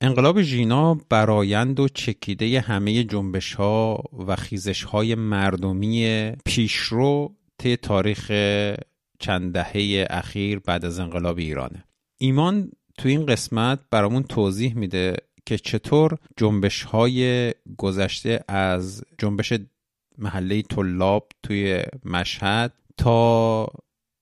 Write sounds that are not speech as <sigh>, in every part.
انقلاب ژینا برایند و چکیده همه جنبش ها و خیزش های مردمی پیشرو طی تاریخ چند دهه اخیر بعد از انقلاب ایرانه. ایمان تو این قسمت برامون توضیح میده که چطور جنبش های گذشته از جنبش محله طلاب توی مشهد تا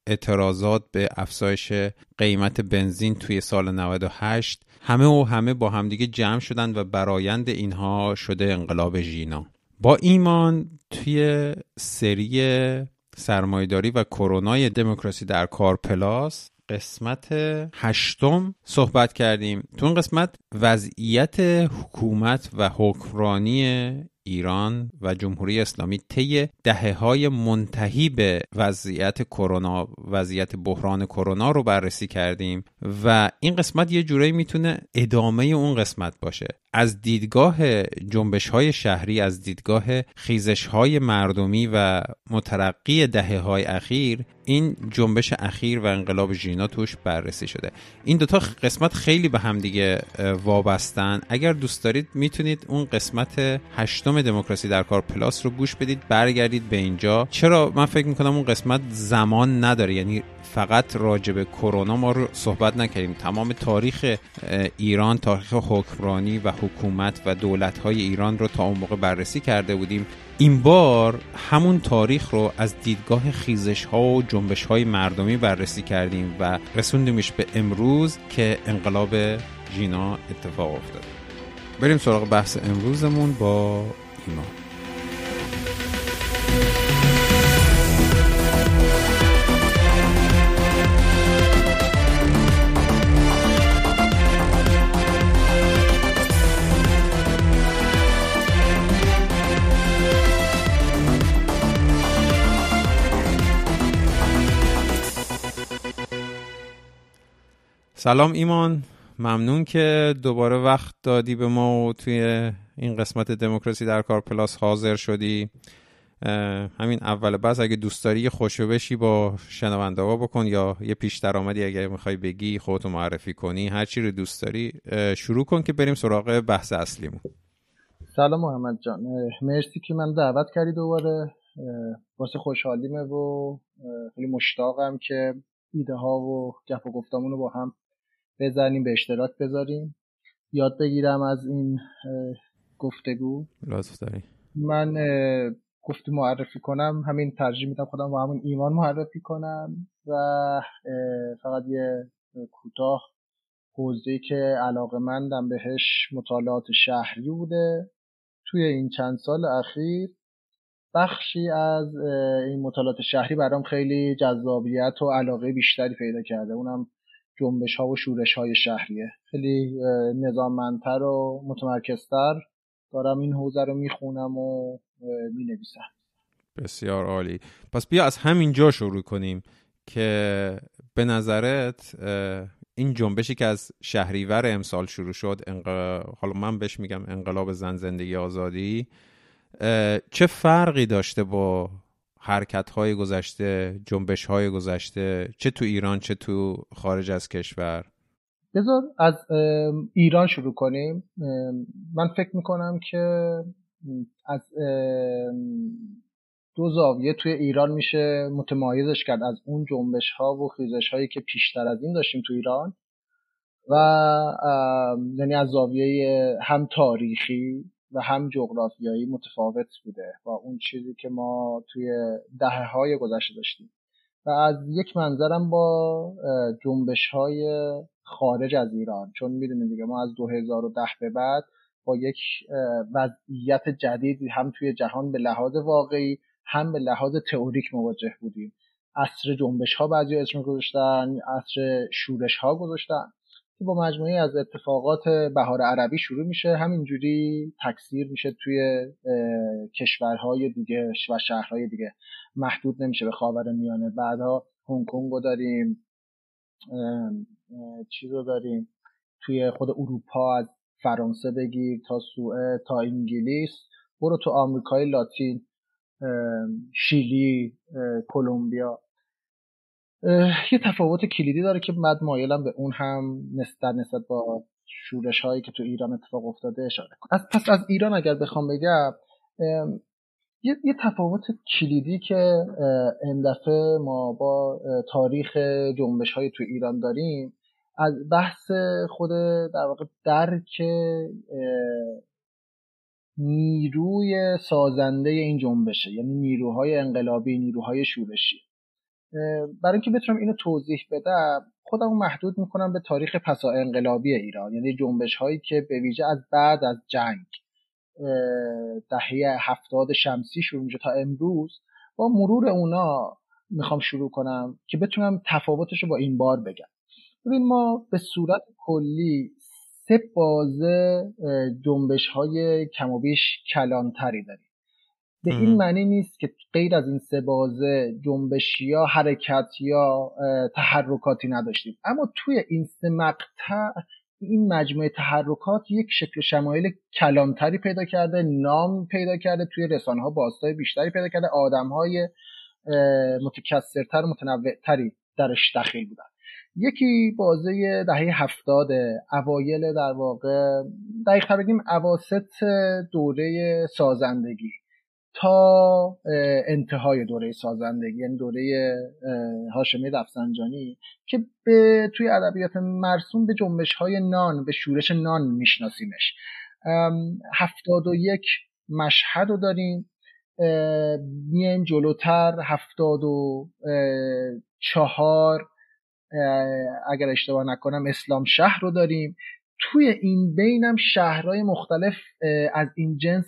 اعتراضات به افزایش قیمت بنزین توی سال 98 همه و همه با همدیگه جمع شدند و برایند اینها شده انقلاب ژینا. با ایمان توی سری سرمایداری و کرونای دموکراسی در کار پلاس قسمت هشتم صحبت کردیم. تو این قسمت وضعیت حکومت و حکمرانی ایران و جمهوری اسلامی طی دهه های منتهی به وضعیت کرونا وضعیت بحران کرونا رو بررسی کردیم و این قسمت یه جورایی می‌تونه ادامه اون قسمت باشه. از دیدگاه جنبش های شهری از دیدگاه خیزش های مردمی و مترقی دهه های اخیر این جنبش اخیر و انقلاب ژینا توش بررسی شده. این دوتا قسمت خیلی به هم دیگه وابستن. اگر دوست دارید می‌تونید اون قسمت هشتم دموکراسی در کار پلاس رو گوش بدید برگردید به اینجا. چرا؟ من فکر می‌کنم اون قسمت زمان نداره. یعنی فقط راجع به کرونا ما رو صحبت نکردیم. تمام تاریخ ایران تاریخ حکمرانی و حکومت و دولت های ایران رو تا اون موقع بررسی کرده بودیم. این بار همون تاریخ رو از دیدگاه خیزش ها و جنبش های مردمی بررسی کردیم و رسوندیمش به امروز که انقلاب ژینا اتفاق افتاده بریم سراغ بحث امروزمون با سلام ایمان. ممنون که دوباره وقت دادی به ما و توی این قسمت دموکراسی در کار پلاس حاضر شدی. همین اول بس اگه دوست داری یه بشی با شنونده ها بکن یا یه پیش درآمدی اگه می‌خوای بگی خودتو معرفی کنی. هر چی رو دوست داری شروع کن که بریم سراغ بحث اصلیمون. سلام محمد جان. مرسی که من دعوت کردی دوباره. واسه خوشحالیمه و خیلی مشتاقم که ایده ها و گپ و گفتمون رو با هم بزنیم به اشتراک بذاریم. یاد بگیرم از این گفتگو. لطف داری. من گفتی معرفی کنم. همین ترجیح میدم خودم با همون ایمان معرفی کنم و فقط یه کوتاه. حوزه که علاقه مندم بهش مطالعات شهری بوده. توی این چند سال اخیر بخشی از این مطالعات شهری برام خیلی جذابیت و علاقه بیشتری پیدا کرده. اونم جنبش ها و شورش های شهریه. خیلی نظاممندتر و متمرکزتر دارم این حوزه رو می‌خونم و می‌نویسم. بسیار عالی. پس بیا از همین جا شروع کنیم که به نظرت این جنبشی که از شهریور امسال شروع شد حالا من بهش میگم انقلاب زن زندگی آزادی چه فرقی داشته با حرکت های گذشته جنبش های گذشته چه تو ایران چه تو خارج از کشور؟ بذار از ایران شروع کنیم. من فکر می‌کنم که از دو زاویه توی ایران میشه متمایزش کرد از اون جنبش ها و خیزش هایی که پیشتر از این داشتیم تو ایران و یعنی از زاویه هم تاریخی و هم جغرافیایی متفاوت بوده با اون چیزی که ما توی دهه های گذشته داشتیم. و از یک منظرم با جنبش های خارج از ایران. چون می‌دونید دیگه ما از 2010 به بعد با یک وضعیت جدیدی هم توی جهان به لحاظ واقعی هم به لحاظ تئوریک مواجه بودیم. عصر جنبش ها بعضی اسم گذاشتن عصر شورش ها گذاشتن. که با مجموعه از اتفاقات بهار عربی شروع میشه. همینجوری تکثیر میشه توی کشورهای دیگه و شهرهای دیگه. محدود نمیشه به خاور میانه. بعدها هنگ کنگ رو داریم چیز رو داریم. توی خود اروپا از فرانسه بگیر تا سوئد تا انگلیس. برو تو آمریکای لاتین شیلی کلمبیا. یه تفاوت کلیدی داره که بعد مایلم به اون هم نسبت نسبت با شورش هایی که تو ایران اتفاق افتاده اشاره کنم. از پس از ایران اگر بخوام بگم یه, یه تفاوت کلیدی که این دفعه ما با تاریخ جنبش های تو ایران داریم از بحث خود در واقع درک نیروی سازنده این جنبشه یعنی نیروهای انقلابی نیروهای شورشی. برای اینکه بتونم اینو توضیح بدم خودم محدود می‌کنم به تاریخ پسا انقلابی ایران. یعنی جنبش هایی که به ویژه از بعد از جنگ دهه هفتاد شمسی شروع تا امروز با مرور اونا می‌خوام شروع کنم که بتونم تفاوتش رو با این بار بگم. ببین ما به صورت کلی سه بازه جنبش های کم و بیش کلانتری داریم. به این معنی نیست که غیر از این سه بازه جنبش یا حرکت یا تحرکاتی نداشتیم. اما توی این سه مقطع این مجموعه تحرکات یک شکل شمایل کلانتری پیدا کرده نام پیدا کرده توی رسانه ها باستای بیشتری پیدا کرده آدم های متکسرتر و متنوعتری درش دخیل بودن. یکی بازه دهه هفتاد اوایل در واقع دقیق بگیم اواسط دوره سازندگی. تا انتهای دوره سازندگی یعنی دوره هاشمی رفسنجانی که به توی ادبیات مرسوم به جنبش های نان به شورش نان میشناسیمش. هفتاد و یک مشهد رو داریم. میایم جلوتر. هفتاد و چهار اگر اشتباه نکنم اسلام شهر رو داریم. توی این بینم شهرهای مختلف از این جنس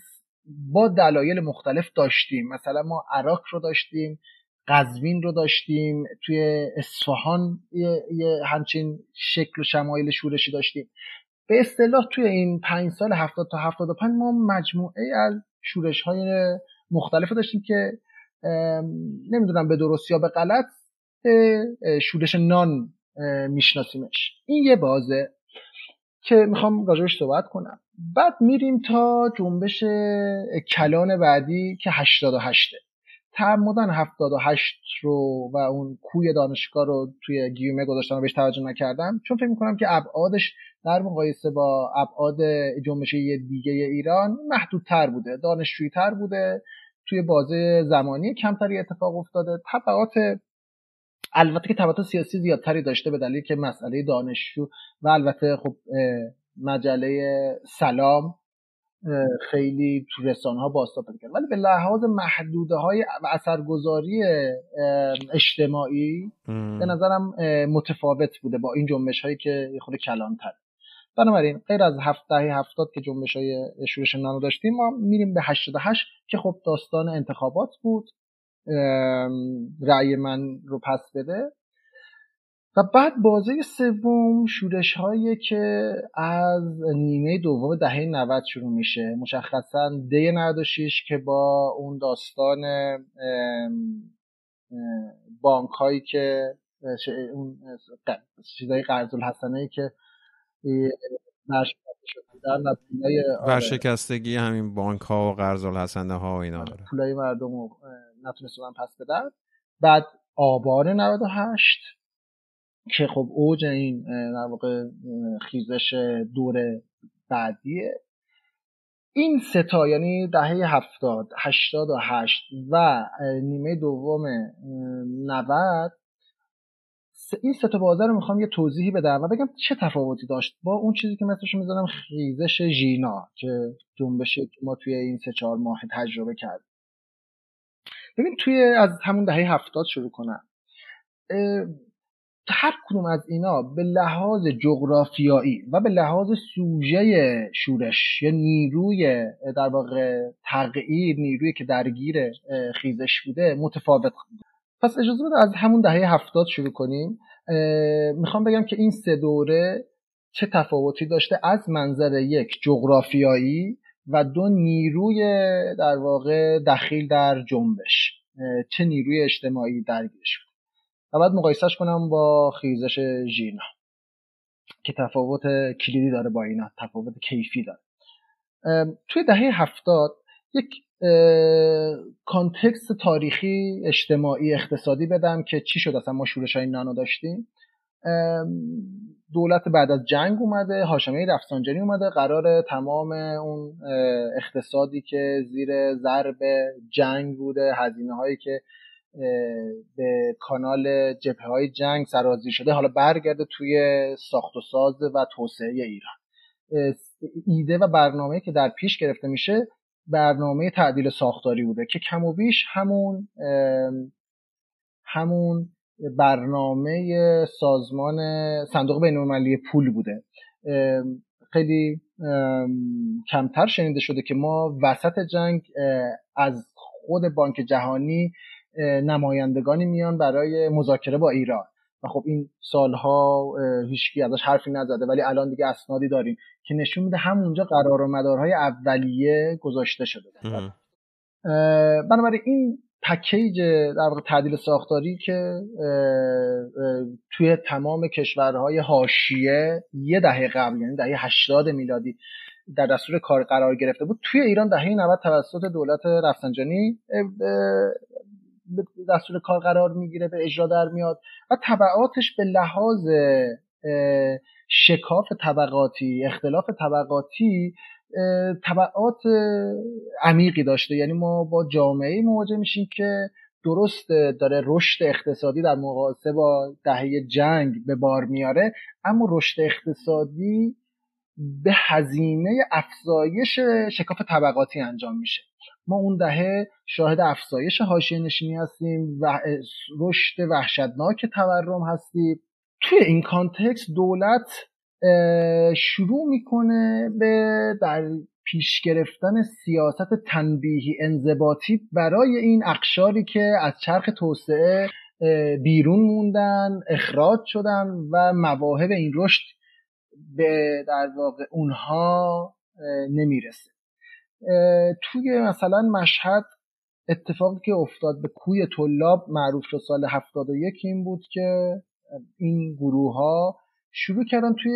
با دلایل مختلف داشتیم. مثلا ما عراق رو داشتیم قزوین رو داشتیم توی اصفهان یه, همچین شکل و شمایل شورشی داشتیم. به اصطلاح توی این پنج سال هفتاد تا هفتاد و پنج ما مجموعه از شورش های مختلف داشتیم که نمی‌دونم به درست یا به غلط شورش نان میشناسیمش. این یه بازه. که می‌خوام راجبش صحبت کنم. بعد میریم تا جنبش کلان بعدی که 88 تعمدن 78 رو و اون کوی دانشگاه رو توی گیومه گذاشتم و بهش توجه نکردم. چون فکر می‌کنم که ابعادش در مقایسه با ابعاد جنبش دیگه ایران محدودتر بوده دانشجویی تر بوده. توی بازه زمانی کمتری اتفاق افتاده. طبعات البته که تبعات سیاسی زیادتری داشته به دلیل که مسئله دانشجو و البته خب مجله سلام خیلی تو رسانه ها باستا پیدا کرد. ولی به لحاظ محدوده های و اثرگذاری اجتماعی به نظرم متفاوت بوده با این جنبش هایی که خود کلانتر. بنابراین غیر از هفته هفتاد که جنبش های شورش نانو داشتیم ما میریم به 88 که خب داستان انتخابات بود. رأی من رو پس بده. و بعد بازه سوم شورش هایی که از نیمه دوم دهه 90 شروع میشه. مشخصا دی 96 که با اون داستان بانک هایی که اون چیزای قرض الحسنه که ورشکستگی همین بانک ها و قرض الحسنه ها و اینا آره، پولای مردم رو نتونستن پس بدن بعد آبان 98 که خب اوج این در واقع خیزش دور بعدیه. این ستا یعنی دهه هفتاد هشتاد و هشت و نیمه دوم نود این سه تا رو می‌خوام یه توضیحی بدم و بگم چه تفاوتی داشت با اون چیزی که مثلش می‌ذارم خیزش ژینا که جنبشی که ما توی این سه چهار ماه تجربه کرد ببین توی از همون دهه هفتاد شروع کنم. هر کدوم از اینا به لحاظ جغرافیایی و به لحاظ سوژه شورش یا نیروی در واقع تغییر نیروی که درگیر خیزش بوده متفاوت. پس اجازه بده از همون دهه هفتاد شروع کنیم. می‌خوام بگم که این سه دوره چه تفاوتی داشته؟ از منظر یک جغرافیایی و دو نیروی در واقع دخیل در جنبش. چه نیروی اجتماعی درگیرش بود. و بعد مقایسهش کنم با خیزش ژینا که تفاوت کلیدی داره با اینا تفاوت کیفی داره. توی دهه هفتاد یک کانتکست تاریخی اجتماعی اقتصادی بدم که چی شد؟ اصلا ما شورش های نانو داشتیم. دولت بعد از جنگ اومده هاشمی رفسنجانی اومده قرار تمام اون اقتصادی که زیر ضرب جنگ بوده هزینه هایی که به کانال جبهه های جنگ سرازی شده حالا برگرده توی ساخت و ساز و توسعه ایران. ایده و برنامه که در پیش گرفته میشه برنامه تعدیل ساختاری بوده که کم و بیش همون همون برنامه سازمان صندوق بینالمللی پول بوده. خیلی کمتر شنیده شده که ما وسط جنگ از خود بانک جهانی نمایندگانی میان برای مذاکره با ایران. و خب این سالها هیچکی ازش حرفی نزده ولی الان دیگه اسنادی داریم که نشون میده همونجا قرار و مدارهای اولیه گذاشته شده. بنابراین این پکیج در تعدیل ساختاری که توی تمام کشورهای حاشیه یه دهه قبل یعنی دهه 80 میلادی در دستور کار قرار گرفته بود توی ایران دهه 90 توسط دولت رفسنجانی دستور کار قرار می‌گیره به اجرا در میاد و طبعاتش به لحاظ شکاف طبقاتی اختلاف طبقاتی طبعات عمیقی داشته. یعنی ما با جامعه مواجه میشیم که درست داره رشد اقتصادی در مقایسه با دهه جنگ به بار میاره اما رشد اقتصادی به هزینه افزایش شکاف طبقاتی انجام میشه. ما اون دهه شاهد افزایش حاشیه نشینی هستیم و رشد وحشتناک تورم هستیم. توی این کانتکست دولت شروع می‌کنه به در پیش گرفتن سیاست تنبیهی انضباطی برای این اقشاری که از چرخ توسعه بیرون موندن اخراج شدن و مواهب این رشد به در واقع اونها نمی‌رسه. توی مثلا مشهد اتفاقی که افتاد به کوی طلاب معروف شد سال 71 این بود که این گروه ها شروع کردن توی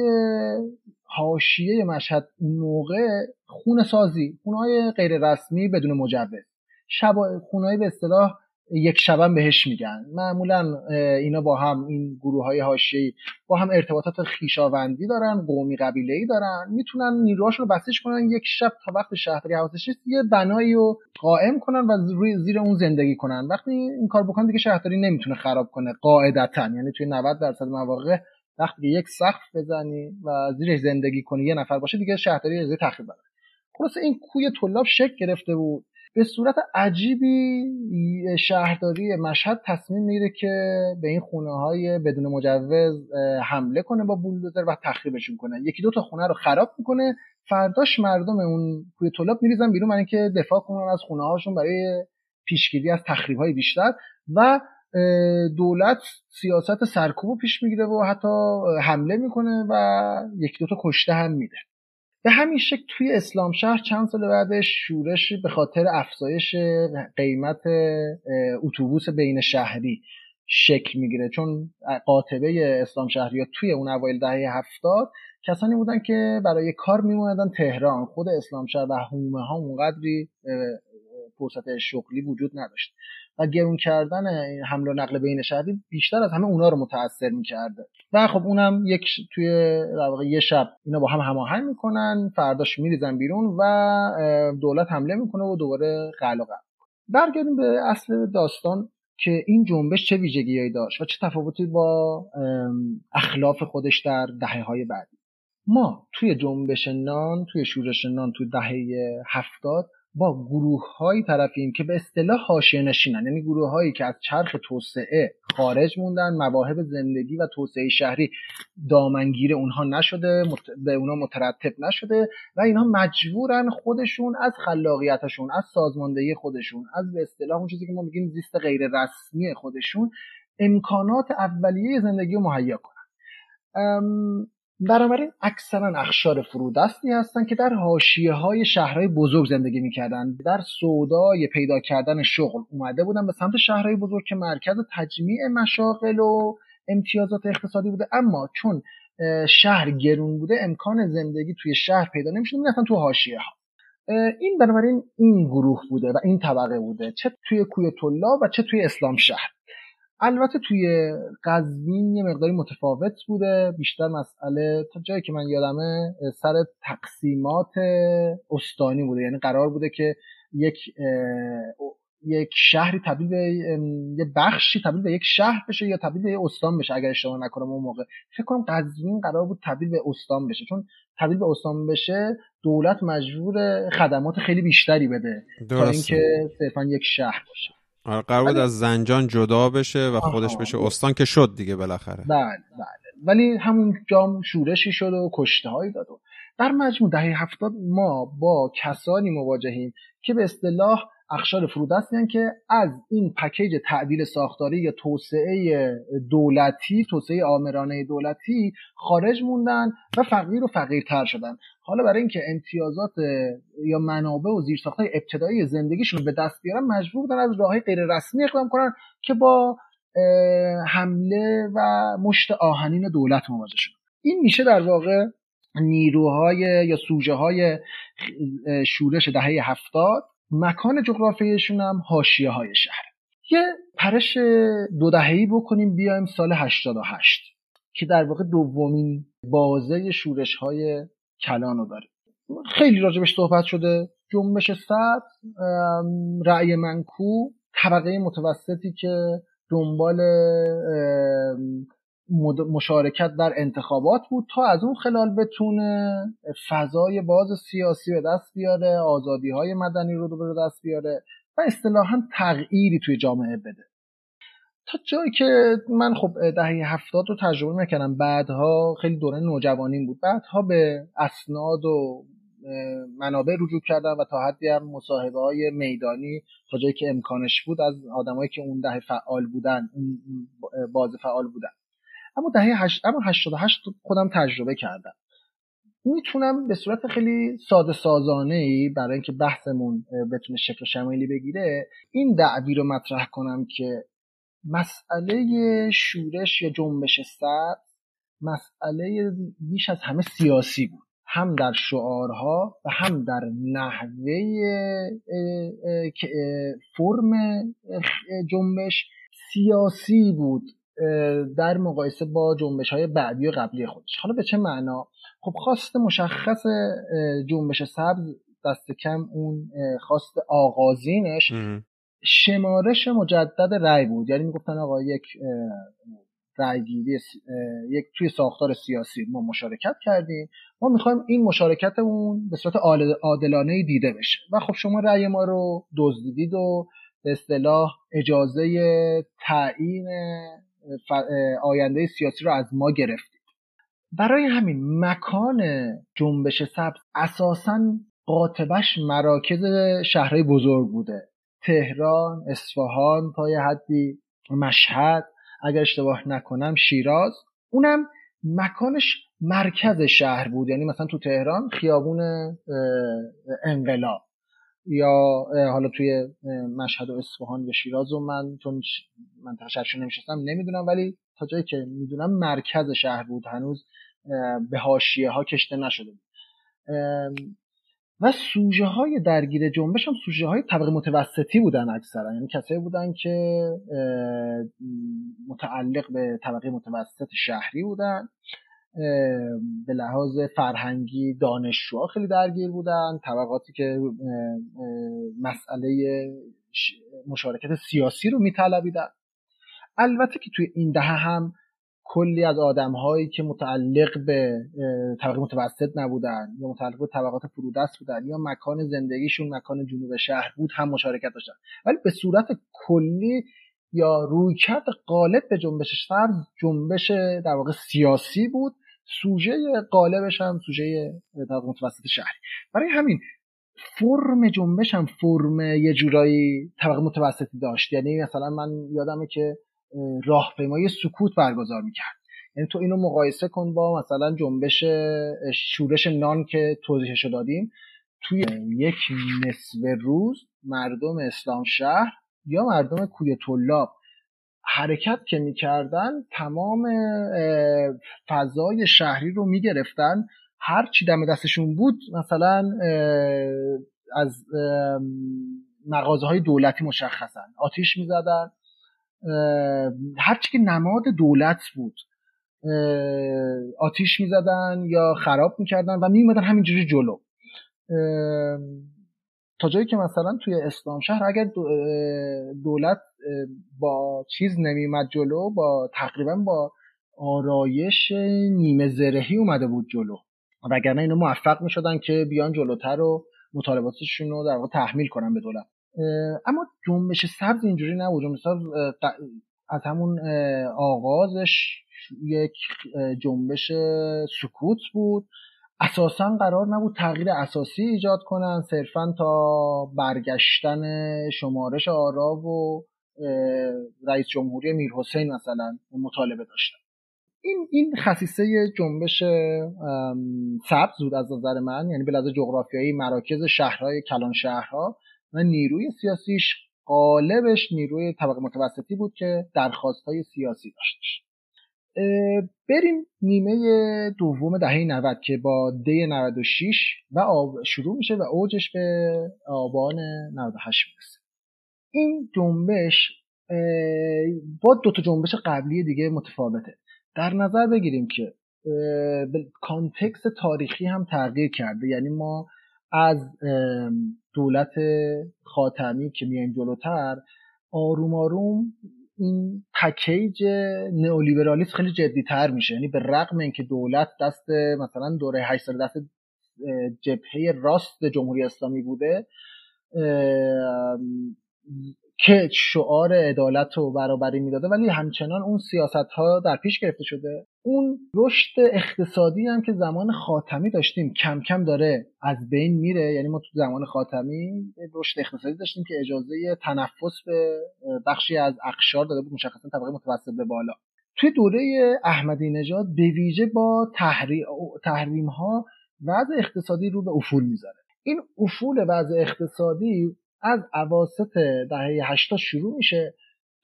حاشیه مشهد موقع خونه سازی خونه های غیر رسمی بدون مجوز. شب خونه به اصطلاح یک شبن بهش میگن. معمولا اینا با هم این گروه های هاشی با هم ارتباطات خیشاوندی دارن قومی قبیله ای دارن می‌تونن نیروهاشون رو بسیج کنن یک شب تا وقت شهری حواسش نیست یه بنایی رو قائم کنن و زیر اون زندگی کنن. وقتی این کار بکنن دیگه شهرداری نمی‌تونه خراب کنه قاعدتا یعنی توی 90 درصد مواقع وقتی یک سقف بزنی و زیرش زندگی کنی یه نفر باشه دیگه شهرداری از تخریب بره خلاص این کوی طلاب شک گرفته بود. به صورت عجیبی شهرداری مشهد تصمیم می‌گیره که به این خونه های بدون مجوز حمله کنه با بولدوزر و تخریبشون کنه. یکی دو تا خونه رو خراب می‌کنه. فرداش مردم اون کوی طلاب میریزن بیرون برای اینکه دفاع کنن از خونه هاشون برای پیشگیری از تخریب های بیشتر و دولت سیاست سرکوب پیش می‌گیره و حتی حمله می‌کنه و یکی دوتا کشته هم میده. به همین شکل توی اسلام شهر چند سال بعدش شورش به خاطر افزایش قیمت اتوبوس بین شهری شکل می‌گیره. چون قاطبه اسلام شهری ها توی اون اوایل دهه هفتاد کسانی بودن که برای کار میموندن تهران. خود اسلام شهر و حومه ها اونقدری فرصت شغلی وجود نداشت. و گرون کردن حمل و نقل بین شهری بیشتر از همه اونا رو متاثر می‌کرده. و خب اونم یک توی در واقع یه شب اینا با هم هماهنگ می‌کنن فرداش میریزن بیرون و دولت حمله می‌کنه و دوباره قلق برگردیم به اصل داستان که این جنبش چه ویژگیهایی داشت و چه تفاوتی با اخلاف خودش در دهه های بعدی. ما توی جنبش نان توی شورش نان توی دهه هفتاد با گروه هایی طرفیم که به اصطلاح حاشیه نشینن. یعنی گروه هایی که از چرخ توسعه خارج موندن مواهب زندگی و توسعه شهری دامنگیر اونها نشده به اونها مترتب نشده و اینها مجبورن خودشون از خلاقیتشون از سازماندهی خودشون از به اصطلاح اون چیزی که ما میگیم زیست غیر رسمی خودشون امکانات اولیه زندگی رو مهیا کنن. بنابراین اکثرا اخشار فرودستی هستند که در حاشیه های شهرهای بزرگ زندگی می‌کردن در سودای پیدا کردن شغل اومده بودن به سمت شهرهای بزرگ که مرکز تجمیع مشاغل و امتیازات اقتصادی بوده. اما چون شهر گرون بوده امکان زندگی توی شهر پیدا نمی‌شد می‌رفتن تو حاشیه ها این بنابراین این گروه بوده و این طبقه بوده. چه توی کوی طلاب و چه توی اسلام شهر. البته توی قزوین یه مقداری متفاوت بوده. بیشتر مسئله تا جایی که من یادمه سر تقسیمات استانی بوده. یعنی قرار بوده که یک یک شهری تبدیل به یه بخشی تبدیل به یک شهر بشه یا تبدیل به یه استان بشه اگر اشتباه نکنم اون موقع. فکر کنم قزوین قرار بود تبدیل به استان بشه. چون تبدیل به استان بشه دولت مجبور خدمات خیلی بیشتری بده تا اینکه صرفا یک شهر باشه. قرار بود از زنجان جدا بشه و خودش بشه استان که شد دیگه بالاخره. بله بله. ولی همون جام شورشی شد و کشته هایی داد و در مجموع دهه هفتاد ما با کسانی مواجهیم که به اصطلاح اخشار فرودست که از این پکیج تعدیل ساختاری یا توسعه دولتی توسعه آمرانه دولتی خارج موندن و فقیر و فقیرتر شدن. حالا برای اینکه امتیازات یا منابع و زیرساختهای ابتدایی زندگیشون به دست بیارن مجبور بودن از راه غیر رسمی اقدام کنن که با حمله و مشت آهنین دولت مواجه شدن این میشه در واقع نیروهای یا سوژه های شورش دهه هفتاد. مکان جغرافیشون هم حاشیه های شهر. یه پرش دو دههی بکنیم بیایم سال 88 که در واقع دومین بازه شورش های کلان رو داره. خیلی راجبش صحبت شده. جنبش صد رأی منکو طبقه متوسطی که دنبال مشارکت در انتخابات بود تا از اون خلال بتونه فضای باز سیاسی به دست بیاره آزادی های مدنی رو به دست بیاره و اصطلاحا تغییری توی جامعه بده. تا جایی که من خب دهه هفتاد رو تجربه نکردم بعدها خیلی دوره نوجوانیم بود. بعدها به اسناد و منابع رجوع کردم و تا حدی هم مصاحبه های میدانی تا جایی که امکانش بود از آدمایی که اون دهه فعال بودن اون باز فعال بودن. اما دهه هشت اما 88 خودم تجربه کردم. می‌تونم به صورت خیلی ساده سازانه ای برای اینکه بحثمون بتونه شکل شمایلی بگیره این دعوی رو مطرح کنم که مسئله شورش یا جنبش سر مسئله بیش از همه سیاسی بود. هم در شعارها و هم در نحوه فرم جنبش سیاسی بود. در مقایسه با جنبش های بعدی و قبلی خودش. حالا به چه معنا؟ خب خواست مشخص جنبش سبز دست کم اون خواست آغازینش شمارش مجدد رأی بود. یعنی می‌گفتن آقا یک رأیگیری یک توی ساختار سیاسی ما مشارکت کردیم. ما می‌خوایم این مشارکت اون به صورت عادلانه دیده بشه. و خب شما رأی ما رو دزدیدید و به اصطلاح اجازه تعیین آینده سیاسی رو از ما گرفتید. برای همین مکان جنبش سبز اساسا قاطبش مراکز شهرهای بزرگ بوده. تهران، اصفهان تا یه حدی مشهد اگر اشتباه نکنم شیراز. اونم مکانش مرکز شهر بود. یعنی مثلا تو تهران خیابون انقلاب. یا حالا توی مشهد و اصفهان یا شیراز و من چون من تشرشون نمیشستم نمی‌دونم ولی تا جایی که می‌دونم مرکز شهر بود هنوز به هاشیه ها کشته نشده بود. و سوژه های درگیر جنبش هم سوژه های طبقه متوسطی بودن اکثرا. یعنی کسایی بودن که متعلق به طبقه متوسط شهری بودن. به لحاظ فرهنگی دانشجوها خیلی درگیر بودن. طبقاتی که مسئله مشارکت سیاسی رو میطلبیدن. البته که توی این دهه هم کلی از آدم هایی که متعلق به طبقه متوسط نبودن یا متعلق به طبقات فرودست بودن یا مکان زندگیشون مکان جنوب شهر بود هم مشارکت داشتن. ولی به صورت کلی یا رویکرد غالب به جنبش جنبش در واقع سیاسی بود سوژه قالبش هم سوژه متوسط شهری. برای همین فرم جنبش هم فرم یه جورایی طبقه متوسطی داشت. یعنی مثلا من یادمه که راهپیمایی سکوت برگزار می‌کرد. یعنی تو اینو مقایسه کن با مثلا جنبش شورش نان که توضیحشو دادیم. توی یک نصف روز مردم اسلام شهر یا مردم کوی طلاب حرکت که می‌کردن تمام فضای شهری رو می‌گرفتن. هر چی دم دستشون بود مثلا از مغازه های دولتی مشخصن آتیش می‌زدن. هرچی که نماد دولت بود آتیش می‌زدن یا خراب می‌کردن و میومدن همینجوری جلو. تا جایی که مثلا توی اسلام شهر اگر دولت با چیز نمیمد جلو با تقریبا با آرایش نیمه زرهی اومده بود جلو. وگرنه اینو موفق می‌شدن که بیان جلوتر و مطالباتشون رو در واقع تحمیل کنن به دولت. اما جنبش سبز اینجوری نبود. جنبش سبز از همون آغازش یک جنبش سکوت بود. اساسا قرار نبود تغییر اساسی ایجاد کنن. صرفا تا برگشتن شمارش آرا و رئیس جمهوری میر حسین مثلا مطالبه داشتن. این این خصیصه جنبش سبز بود از نظر من. یعنی به لحاظ جغرافیایی مراکز شهرهای کلان شهرها. و نیروی سیاسیش قالبش نیروی طبقه متوسطی بود که درخواست های سیاسی داشتش. بریم نیمه دوم دهه 90 که با دی 96 و شروع میشه و اوجش به آبان 98 می‌رسه. این جنبش با دو تا جنبش قبلی دیگه متفاوته. در نظر بگیریم که کانتکس تاریخی هم تغییر کرده. یعنی ما از دولت خاتمی که میایم جلوتر آروم آروم این پکیج نئولیبرالیسم خیلی جدی تر میشه. یعنی به رغم اینکه دولت دست مثلا دوره 8 سال دست جبهه راست جمهوری اسلامی بوده که شعار عدالت و برابری می‌داده ولی همچنان اون سیاست ها در پیش گرفته شده. اون رشد اقتصادی هم که زمان خاتمی داشتیم کم کم داره از بین میره. یعنی ما تو زمان خاتمی رشد اقتصادی داشتیم که اجازه تنفس به بخشی از اقشار داده بود مشخصا طبقه متوسط به بالا. توی دوره احمدی نژاد به ویژه با تحریم ها وضع اقتصادی رو به افول می‌ذاره. این افول وضع اقتصادی از اواسط دهه 80 شروع میشه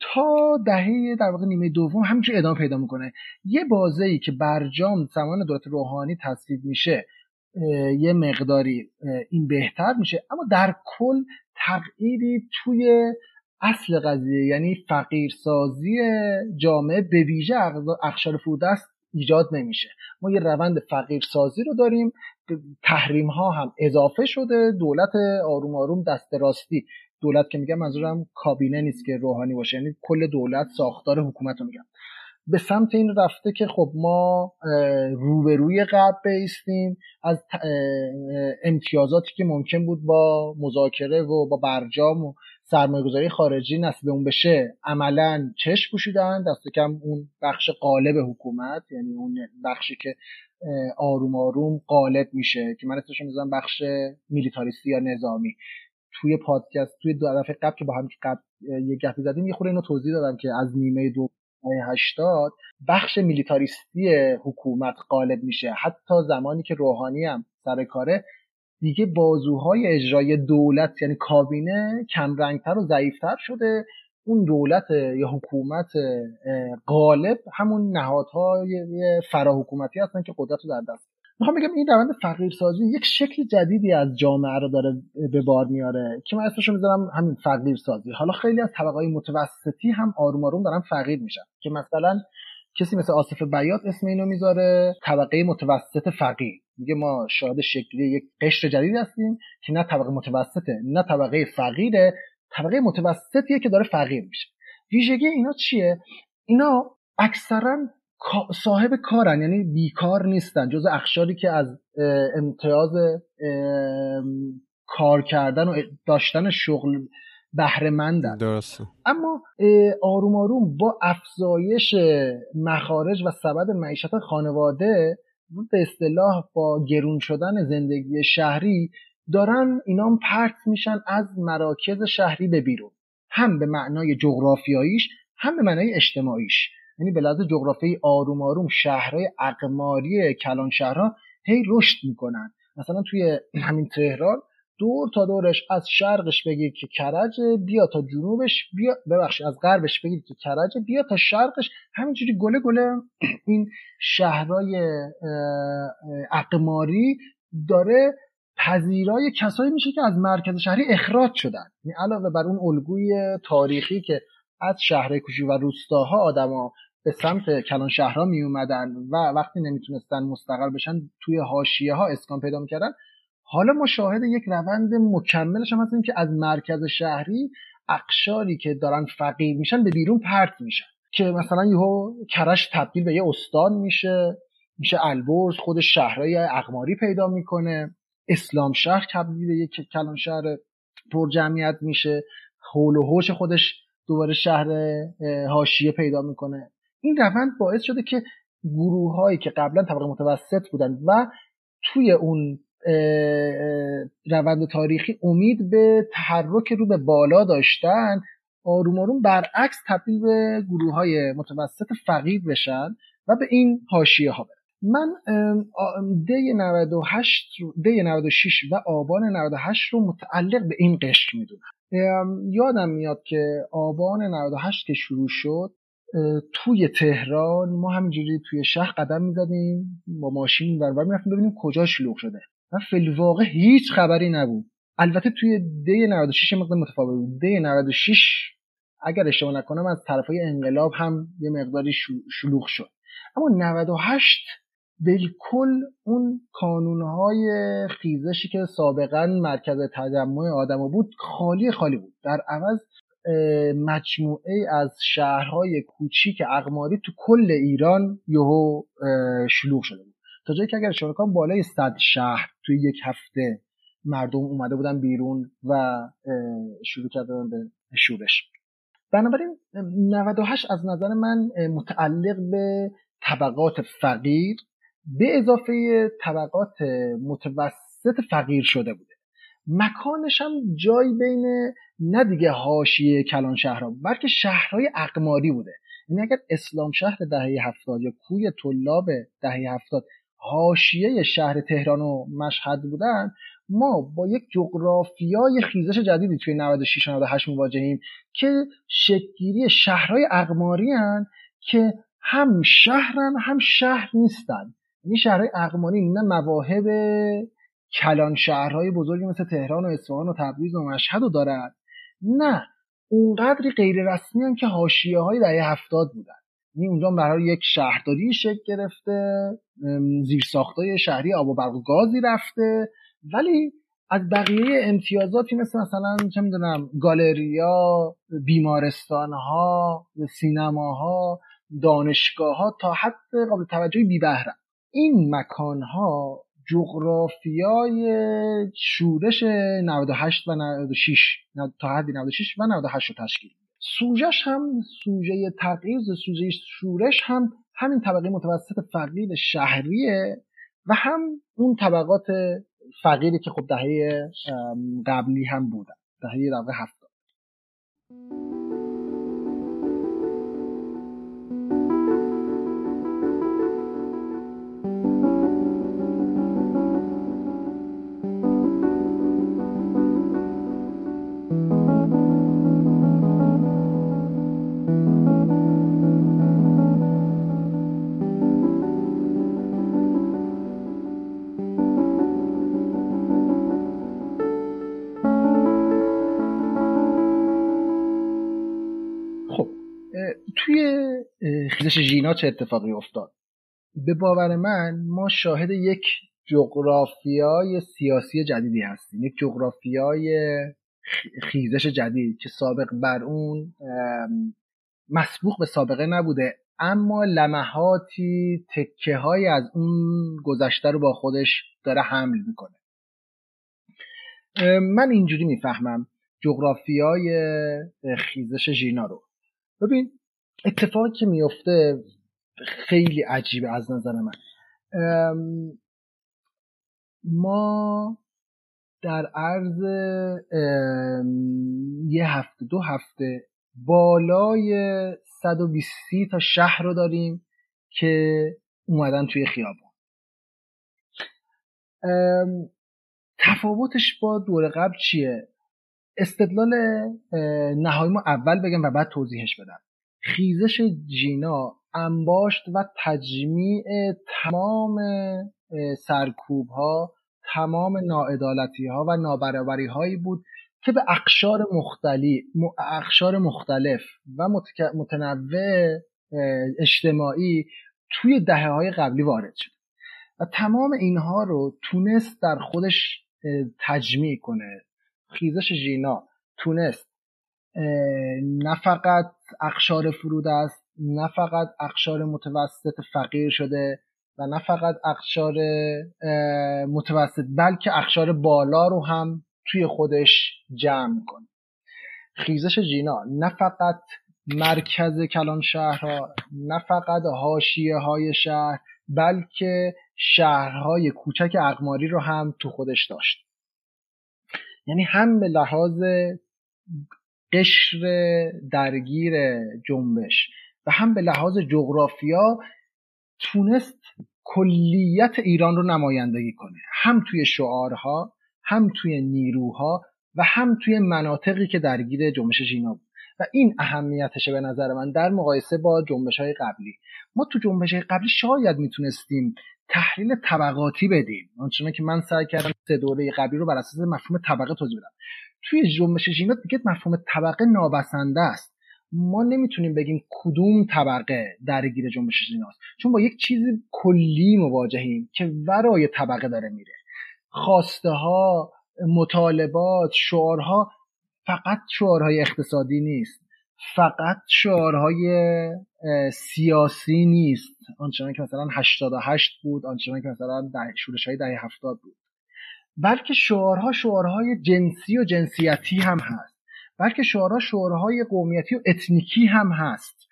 تا دهه در واقع نیمه دوم همینجور ادامه پیدا می‌کنه. یه بازه ای که برجام زمان دولت روحانی تصویب میشه یه مقداری این بهتر میشه اما در کل تغییری توی اصل قضیه یعنی فقیرسازی جامعه به ویژه اخشار فرودست ایجاد نمیشه. ما یه روند فقیرسازی رو داریم تحریم ها هم اضافه شده. دولت آروم آروم دست راستی. دولت که میگم منظورم کابینه نیست که روحانی باشه. یعنی کل دولت ساختار حکومت رو میگم. به سمت این رفته که خب ما روبروی غرب بیستیم. از امتیازاتی که ممکن بود با مذاکره و با برجام و سرمایه گذاری خارجی نصیب اون بشه عملا چشم پوشیدن دست کم اون بخش قالب حکومت یعنی اون بخشی که آروم آروم قالب میشه که من اسمش می‌ذارم بخش میلیتاریستی یا نظامی. توی پادکست توی دو دفعه قبل که با هم قبل یه گپی زدیم یه خورده اینو توضیح دادم که از نیمه دو هشتاد بخش میلیتاریستی حکومت غالب میشه. حتی زمانی که روحانی هم سر کاره دیگه بازوهای اجرای دولت یعنی کابینه کمرنگتر و ضعیفتر شده. اون دولت یا حکومت غالب همون نهادهای فراحکومتی هستن که قدرت رو در دست می‌خوام بگم این روند فقیرسازی یک شکل جدیدی از جامعه رو داره به بار میاره که من اسمشو می‌ذارم همین فقیرسازی. حالا خیلی از طبقه متوسطی هم آروم آروم دارن فقیر میشن که مثلا کسی مثل آصف بیات اسم اینو می‌ذاره؟ طبقه متوسط فقیر میگه ما شاهد شکلی یک قشر جدید هستیم که نه طبقه متوسطه نه طبقه فقیره طبقه متوسطیه که داره فقیر میشه. ویژگی اینا چیه؟ اینا اکثرا صاحب کارن یعنی بیکار نیستن. جز اخشاری که از امتیاز کار کردن و داشتن شغل بهرهمندن. درسته. اما آروم آروم با افزایش مخارج و سبد معیشت خانواده به اصطلاح با گرون شدن زندگی شهری دارن اینام پرت میشن از مراکز شهری به بیرون. هم به معنای جغرافیاییش هم به معنای اجتماعیش. یعنی به لحاظ جغرافیایی آروم آروم شهرهای اقماری کلان شهرها هی رشد می‌کنن. مثلا توی همین تهران دور تا دورش از شرقش بگید که کرج بیا تا جنوبش بیا ببخشید از غربش بگید که کرج بیا تا شرقش. همینجوری گله گله <clears throat> این شهرهای اقماری داره پذیرای کسایی میشه که از مرکز شهری اخراج شدن. یعنی علاوه بر اون الگوی تاریخی که از شهرهای کوچیک و روستاها آدما به سمت کلان شهرها می اومدن و وقتی نمی‌تونستن مستقل بشن توی حاشیه ها اسکان پیدا می‌کردن حالا ما شاهد یک روند مکملش هم هستیم که از مرکز شهری اقشاری که دارن فقیر میشن به بیرون پرت میشن. که مثلا یهو کرش تبدیل به یه استان میشه میشه البرز خود شهرهای اقماری پیدا می‌کنه. اسلام شهر تبدیل به یک کلان شهر پر جمعیت میشه. حول و حوش خودش دوباره شهر حاشیه پیدا می‌کنه. این روند باعث شده که گروه هایی که قبلا طبقه متوسط بودن و توی اون روند تاریخی امید به تحرک رو به بالا داشتن آروم آروم برعکس تبدیل به گروه های متوسط فقیر بشن و به این حاشیه ها برن. من دی 98 دی 96 و آبان 98 رو متعلق به این قشر می‌دونم. یادم میاد که آبان 98 که شروع شد توی تهران ما همینجوری توی شهر قدم می‌زدیم با ماشین ور می‌رفتیم ببینیم کجا شلوغ شده. و فیلواقع هیچ خبری نبود. البته توی دی 96 مقدار متفاوت بود. دی 96 اگر اشتباه نکنم از طرفای انقلاب هم یه مقداری شلوغ شد. اما 98 بالکل اون کانونهای خیزشی که سابقا مرکز تجمع آدم بود خالی خالی بود. در عوض مجموعه از شهرهای کوچیک اقماری تو کل ایران یهو شلوغ شده تا جایی که اگر اشاره بالای صد شهر توی یک هفته مردم اومده بودن بیرون و شروع کردن به شورش. بنابراین 98 از نظر من متعلق به طبقات فقیر به اضافه طبقات متوسط فقیر شده بوده. مکانش هم جای بین نه دیگه حاشیه کلان شهرها بلکه شهرهای اقماری بوده. یعنی اگر اسلام شهر دهه هفتاد یا کوی طلاب دهه هفتاد حاشیه شهر تهران و مشهد بودن ما با یک جغرافیای خیزش جدیدی توی 96 98 مواجهیم که شکلگیری شهرهای اقماری هن که هم شهرن هم شهر نیستن. این شهرهای اقماری نه مواهب کلان شهرهای بزرگی مثل تهران و اصفهان و تبریز و مشهد رو دارن. نه اونقدری غیر رسمی هم که حاشیه های دهه هفتاد بودن. یعنی اونجا برای یک شهرداری شکل گرفته. زیر ساختای شهری آب و برق و گازی رفته ولی از بقیه امتیازاتی مثل مثلا چه می‌دونم گالریا بیمارستان ها سینماها دانشگاه ها تا حد قابل توجهی بی بهرن. این مکان ها جغرافیای شورش 98 و 96 تا حدی 96 و 98 رو تشکیل سوژش هم سوژه تغییر سوژه شورش هم همین طبقه متوسط فقیر شهریه و هم اون طبقات فقیری که خب دهه قبلی هم بودن دهه در هفتاد. ریزش ژینا چه اتفاقی افتاد؟ به باور من ما شاهد یک جغرافیای سیاسی جدیدی هستیم. یک جغرافیای خیزش جدید که سابق بر اون مسبوق به سابقه نبوده. اما لمحاتی تکه های از اون گذشته رو با خودش داره حمل می‌کنه. من اینجوری می‌فهمم جغرافیای خیزش ژینا رو. ببین اتفاقی که میفته خیلی عجیبه از نظر من. ما در عرض یه هفته دو هفته بالای 120 تا شهر رو داریم که اومدن توی خیابان تفاوتش با دور قبل چیه؟ استدلال نهایی ما اول بگم و بعد توضیحش بدم. خیزش جینا انباشت و تجمیع تمام سرکوب ها تمام ناعدالتی ها و نابرابری هایی بود که به اقشار مختلف اقشار مختلف و متنوع اجتماعی توی دهه های قبلی وارد شد. و تمام اینها رو تونست در خودش تجمیع کنه. خیزش ژینا تونست نه فقط اقشار فرود است نه فقط اقشار متوسط فقیر شده و نه فقط اقشار متوسط بلکه اقشار بالا رو هم توی خودش جمع کنه خیزش جینا نه فقط مرکز کلان شهرها نه فقط حاشیه های شهر بلکه شهرهای کوچک اقماری رو هم تو خودش داشت. یعنی هم به لحاظ قشر درگیر جنبش. و هم به لحاظ جغرافیا تونست کلیت ایران رو نمایندگی کنه. هم توی شعارها هم توی نیروها و هم توی مناطقی که درگیر جنبش ژینا بود. و این اهمیتشه به نظر من در مقایسه با جنبش های قبلی. ما تو جنبش های قبلی شاید می‌تونستیم تحلیل طبقاتی بدیم. آنچنان که من سعی کردم سه دوره قبلی رو بر اساس مفهوم طبقه توضیح بدم. توی جنبش ژینا دیگه مفهوم طبقه نابسنده است. ما نمی‌تونیم بگیم کدوم طبقه درگیر جنبش ژیناست چون با یک چیز کلی مواجهیم که ورای طبقه داره میره. خواسته ها مطالبات شعارها فقط شعارهای اقتصادی نیست. فقط شعارهای سیاسی نیست. آنچنان که مثلا 88 بود آنچنان که مثلا شورش های دهه 70 بود. بلکه شعارها شعارهای جنسی و جنسیتی هم هست. بلکه شعارها شعارهای قومیتی و اتنیکی هم هست.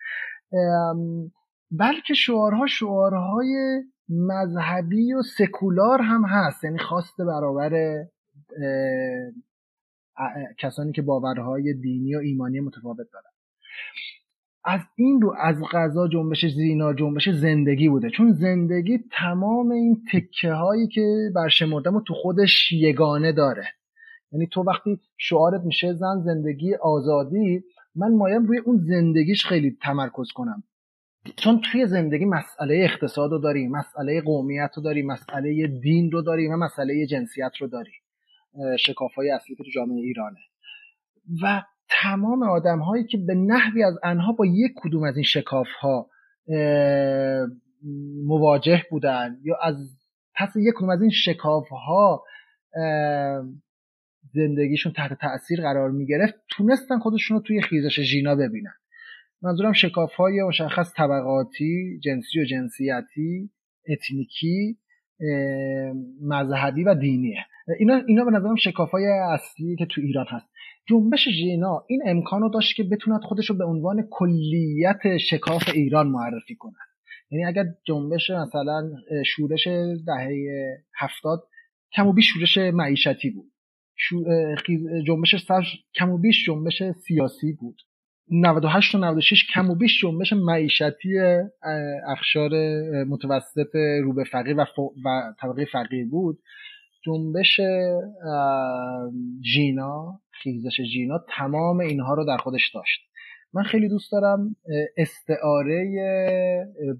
بلکه شعارها شعارهای مذهبی و سکولار هم هست. یعنی خواست برابر کسانی که باورهای دینی و ایمانی متفاوت دارن. از این رو از غذا جنبش زینا جنبش زندگی بوده. چون زندگی تمام این تکه هایی که برشمردم و تو خودش یگانه داره. یعنی تو وقتی شعارت میشه زن زندگی آزادی من مایم روی اون زندگیش خیلی تمرکز کنم. چون توی زندگی مسئله اقتصاد رو داری مسئله قومیت رو داری مسئله دین رو داری و مسئله جنسیت رو داری. شکاف های اصلی که تو جامعه ایرانه. و تمام آدم هایی که به نحوی از انها با یک کدوم از این شکاف ها مواجه بودن یا از پس یک کدوم از این شکاف ها زندگیشون تحت تاثیر قرار می گرفت تونستن خودشون رو توی خیزش ژینا ببینن. منظورم شکاف های مشخص طبقاتی جنسی و جنسیتی اتنیکی مذهبی و دینیه. اینا اینا به نظرم شکاف های اصلی که تو ایران هست. جنبش ژینا این امکان رو داشت که بتوند خودش رو به عنوان کلیت شکاف ایران معرفی کنه یعنی اگر جنبش مثلا شورش دهه هفتاد کم و بیش شورش معیشتی بود. جنبش سر کم و بیش جنبش سیاسی بود. 98 و 96 کم و بیش جنبش معیشتی اخشار متوسط رو به فقیر و, و طبقه فقیر بود. جنبش جینا خیزش جینا تمام اینها رو در خودش داشت. من خیلی دوست دارم استعاره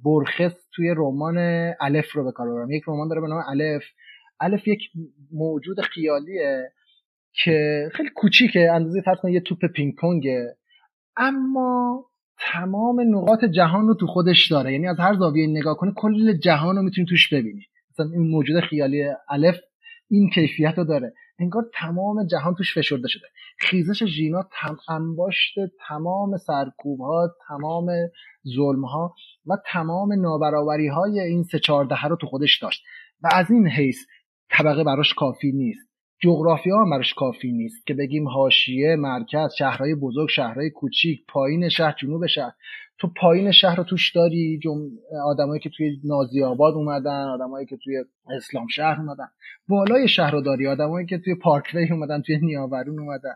برخس توی رمان الف رو به کار ببرم. یک رمان داره به نام الف. الف یک موجود خیالیه که خیلی کوچیکه اندازه فرض یه توپ پینگ پونگه. اما تمام نقاط جهان رو تو خودش داره. یعنی از هر زاویه نگاه کنی کل جهان رو می‌تونی توش ببینی. مثلا این موجود خیالی الف این کیفیت رو داره. انگار تمام جهان توش فشرده شده. خیزش ژینا تم انباشت تمام سرکوب ها تمام ظلم ها و تمام نابرابری های این سه چهارده رو تو خودش داشت. و از این حیث طبقه براش کافی نیست. جغرافیا هم براش کافی نیست که بگیم حاشیه مرکز شهرهای بزرگ شهرهای کوچیک پایین شهر جنوب شهر. تو پایین شهر رو توش داری؟ جم... آدمایی که توی نازی آباد اومدن آدمایی که توی اسلام شهر اومدن. بالای شهر رو داری. آدمایی که توی پارکوی اومدن توی نیاورون اومدن.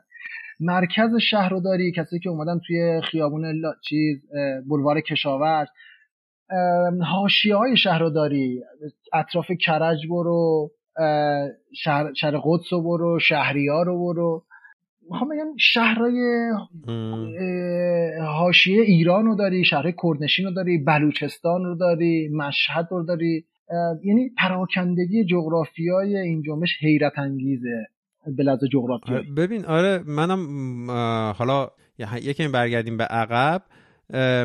مرکز شهر رو داری. کسی که اومدن توی خیابون لا... چیز بلوار کشاورز. حاشیه های شهر رو داری. اطراف کرج برو شهر, شهر قدس رو برو شهریار رو برو. می‌خوام بگم شهرهای حاشیه ایران رو داری شهرهای کردنشین رو داری بلوچستان رو داری مشهد رو داری. یعنی پراکندگی جغرافیای این جنبش حیرت انگیزه به لحاظ جغرافیایی. ببین آره منم حالا یکی برگردیم به عقب.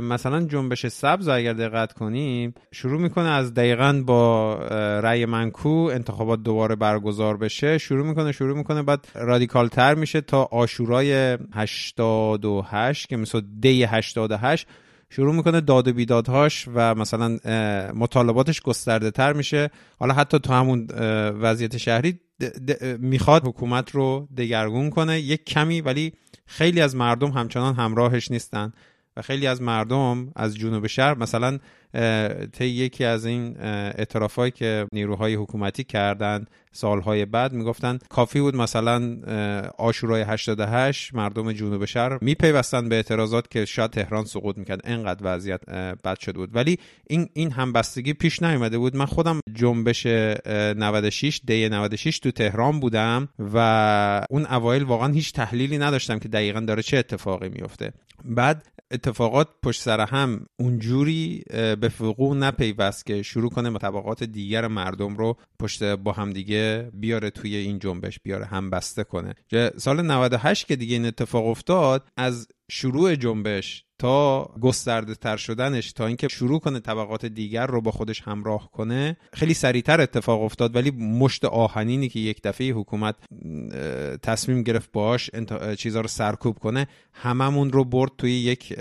مثلا جنبش سبز اگر دقت کنیم شروع می‌کنه از دقیقا با رأی منکو انتخابات دوباره برگزار بشه. شروع می‌کنه شروع می‌کنه بعد رادیکال تر میشه تا آشورای 88 که مثل دی 88 شروع می‌کنه داد و بیدادهاش و مثلا مطالباتش گسترده تر میشه. حالا حتی تو همون وضعیت شهری می‌خواد حکومت رو دگرگون کنه. یک کمی ولی خیلی از مردم همچنان همراهش نیستن. و خیلی از مردم از جنوب شهر مثلا طی یکی از این اعترافایی که نیروهای حکومتی کردن سالهای بعد می‌گفتن کافی بود مثلا آشورای 88 مردم جنوب شهر میپیوستن به اعتراضات که شاید تهران سقوط می‌کرد. انقدر وضعیت بد شده بود. ولی این این همبستگی پیش نیومده بود. من خودم جنبش 96 دی 96 تو تهران بودم و اون اوایل واقعا هیچ تحلیلی نداشتم که دقیقا داره چه اتفاقی میفته بعد اتفاقات پشت سر هم اونجوری وقوع نپیوست که شروع کنه با طبقات دیگر مردم رو پشت با هم دیگه بیاره توی این جنبش بیاره هم بسته کنه. سال 98 که دیگه این اتفاق افتاد از شروع جنبش تا گسترده تر شدنش تا اینکه شروع کنه طبقات دیگر رو با خودش همراه کنه خیلی سریعتر اتفاق افتاد. ولی مشت آهنینی که یک دفعه حکومت تصمیم گرفت باش چیزها رو سرکوب کنه هممون رو برد توی یک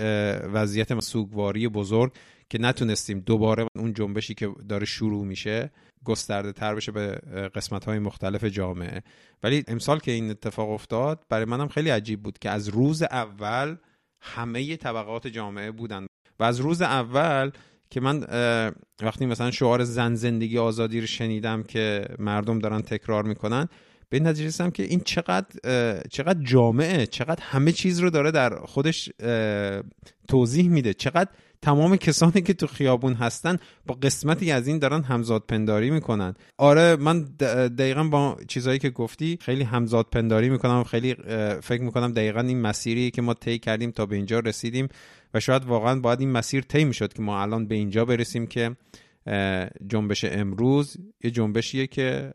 وضعیت سوگواری بزرگ. که نتونستیم دوباره اون جنبشی که داره شروع میشه گسترده تر بشه به قسمت های مختلف جامعه. ولی امسال که این اتفاق افتاد برای منم خیلی عجیب بود که از روز اول همه طبقات جامعه بودن. و از روز اول که من وقتی مثلا شعار زن زندگی آزادی رو شنیدم که مردم دارن تکرار می‌کنن به نتیجه رسیدم که این چقدر چقدر جامعه چقدر همه چیز رو داره در خودش توضیح میده. چقدر تمام کسانی که تو خیابون هستن با قسمتی از این دارن همزاد پنداری می‌کنن. آره من دقیقا با چیزهایی که گفتی خیلی همزاد پنداری می‌کنم خیلی فکر می‌کنم دقیقا این مسیری که ما طی کردیم تا به اینجا رسیدیم و شاید واقعا باید این مسیر طی می‌شد که ما الان به اینجا برسیم که جنبش امروز یه جنبشیه که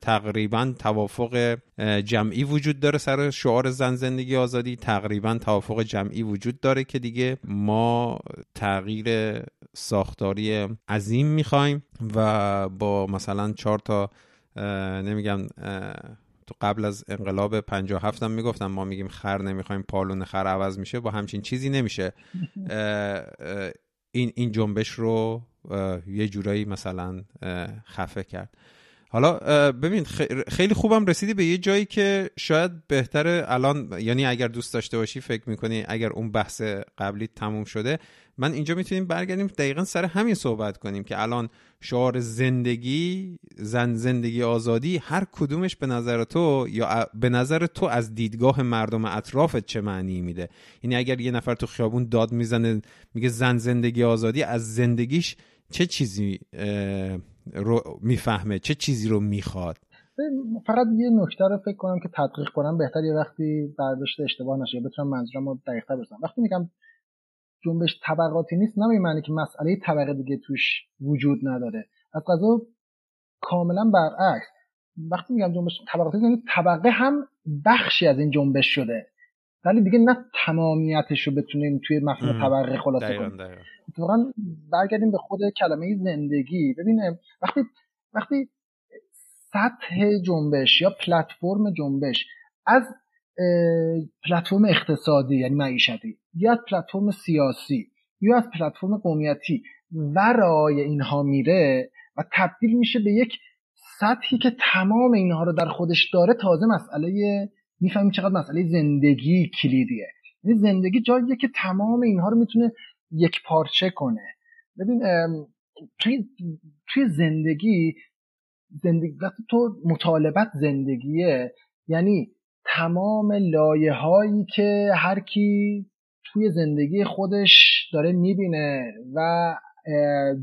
تقریبا توافق جمعی وجود داره سر شعار زن زندگی آزادی. تقریبا توافق جمعی وجود داره که دیگه ما تغییر ساختاری عظیم می‌خوایم و با مثلا چهار تا نمیگم تو قبل از انقلاب 57 هم می‌گفتم ما میگیم خر نمی‌خوایم پالون خر عوض میشه با همچین چیزی نمیشه. <laughs> این این جنبش رو یه جورایی مثلا خفه کرد. حالا ببین خیلی خوبم رسیدی به یه جایی که شاید بهتره الان یعنی اگر دوست داشته باشی فکر می‌کنی اگر اون بحث قبلی تموم شده من اینجا می‌تونیم برگردیم دقیقا سر همین صحبت کنیم که الان شعار زندگی زن زندگی آزادی هر کدومش به نظر تو یا به نظر تو از دیدگاه مردم اطرافت چه معنی میده؟ یعنی اگر یه نفر تو خیابون داد می‌زنه میگه زن زندگی آزادی از زندگیش چه چیزی رو می‌فهمه چه چیزی رو می‌خواد. فقط یه نکته رو فکر کنم که تدقیق کنم بهتر یه وقتی برداشت اشتباه نشه بتونم منظورم رو دقیقتر برسم وقتی میگم جنبش طبقاتی نیست نه معنی که مسئله طبقه دیگه توش وجود نداره. از قضا کاملا برعکس. وقتی میگم جنبش طبقاتی یعنی طبقه هم بخشی از این جنبش شده. ولی دیگه نه تمامیتش رو بتونیم توی مفهوم طبقه خلاصه کنیم. اتفاقا برگردیم به خود کلمه زندگی. ببینه وقتی وقتی سطح جنبش یا پلتفرم جنبش از پلتفرم اقتصادی یعنی معیشتی یا از پلتفرم سیاسی یا از پلتفرم قومیتی ورای اینها میره و تبدیل میشه به یک سطحی که تمام اینها رو در خودش داره تازه مسئله می‌فهمیم چقدر مسئله زندگی کلیدیه. یعنی زندگی جاییه که تمام اینها رو می‌تونه یک پارچه کنه. ببین توی, توی زندگی زندگی وقتی تو مطالبت زندگیه یعنی تمام لایه هایی که هر کی توی زندگی خودش داره می‌بینه و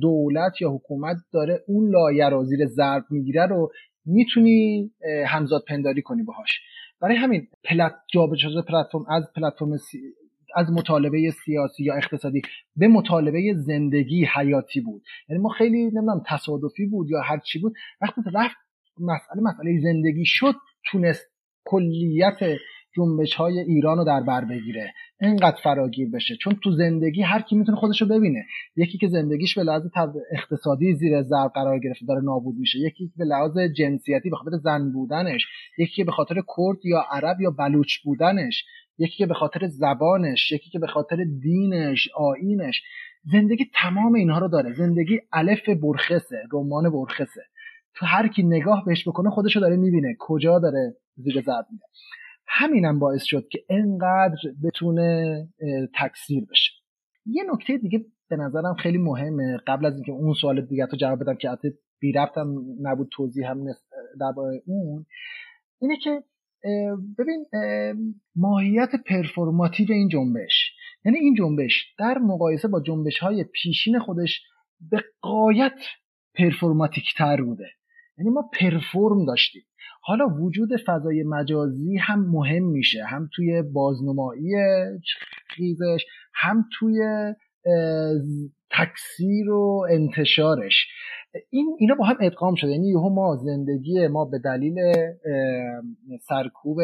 دولت یا حکومت داره اون لایه رو زیر ضرب می‌گیره رو می‌تونی همزاد پنداری کنی باهاش. برای همین پلت جابجا پلتفرم از پلتفرم از مطالبه سیاسی یا اقتصادی به مطالبه زندگی حیاتی بود. یعنی ما خیلی نمی‌دونم تصادفی بود یا هر چی بود. وقتی رفت مسئله مسئله زندگی شد تونست کلیت جنبش های ایران رو در بر بگیره. اینقدر فراگیر بشه. چون تو زندگی هر کی می‌تونه خودش رو ببینه. یکی که زندگیش به لحاظ اقتصادی زیر ضرب قرار گرفته داره نابود میشه. یکی که به لحاظ جنسیتی به خاطر زن بودنش یکی که به خاطر کرد یا عرب یا بلوچ بودنش یکی که به خاطر زبانش یکی که به خاطر دینش آینش زندگی تمام اینها رو داره. زندگی الف برخسه رمان برخسه. تو هر کی نگاه بهش بکنه خودشو داره می‌بینه. کجا داره زیر ضرب میده همینم باعث شد که انقدر بتونه تکثیر بشه. یه نکته دیگه به نظرم خیلی مهمه. قبل از اینکه اون سوال دیگه تو جواب بدم که بی ربطم نبود توضیح هم درباره اون اینه که ببین ماهیت پرفورماتیو این جنبش. یعنی این جنبش در مقایسه با جنبش های پیشین خودش به قایت پرفورماتیک تر بوده. یعنی ما پرفورم داشتیم. حالا وجود فضای مجازی هم مهم میشه. هم توی بازنمایی خیزش هم توی تکثیر و انتشارش. این اینا با هم ادغام شده. یعنی یهو ما زندگی ما به دلیل سرکوب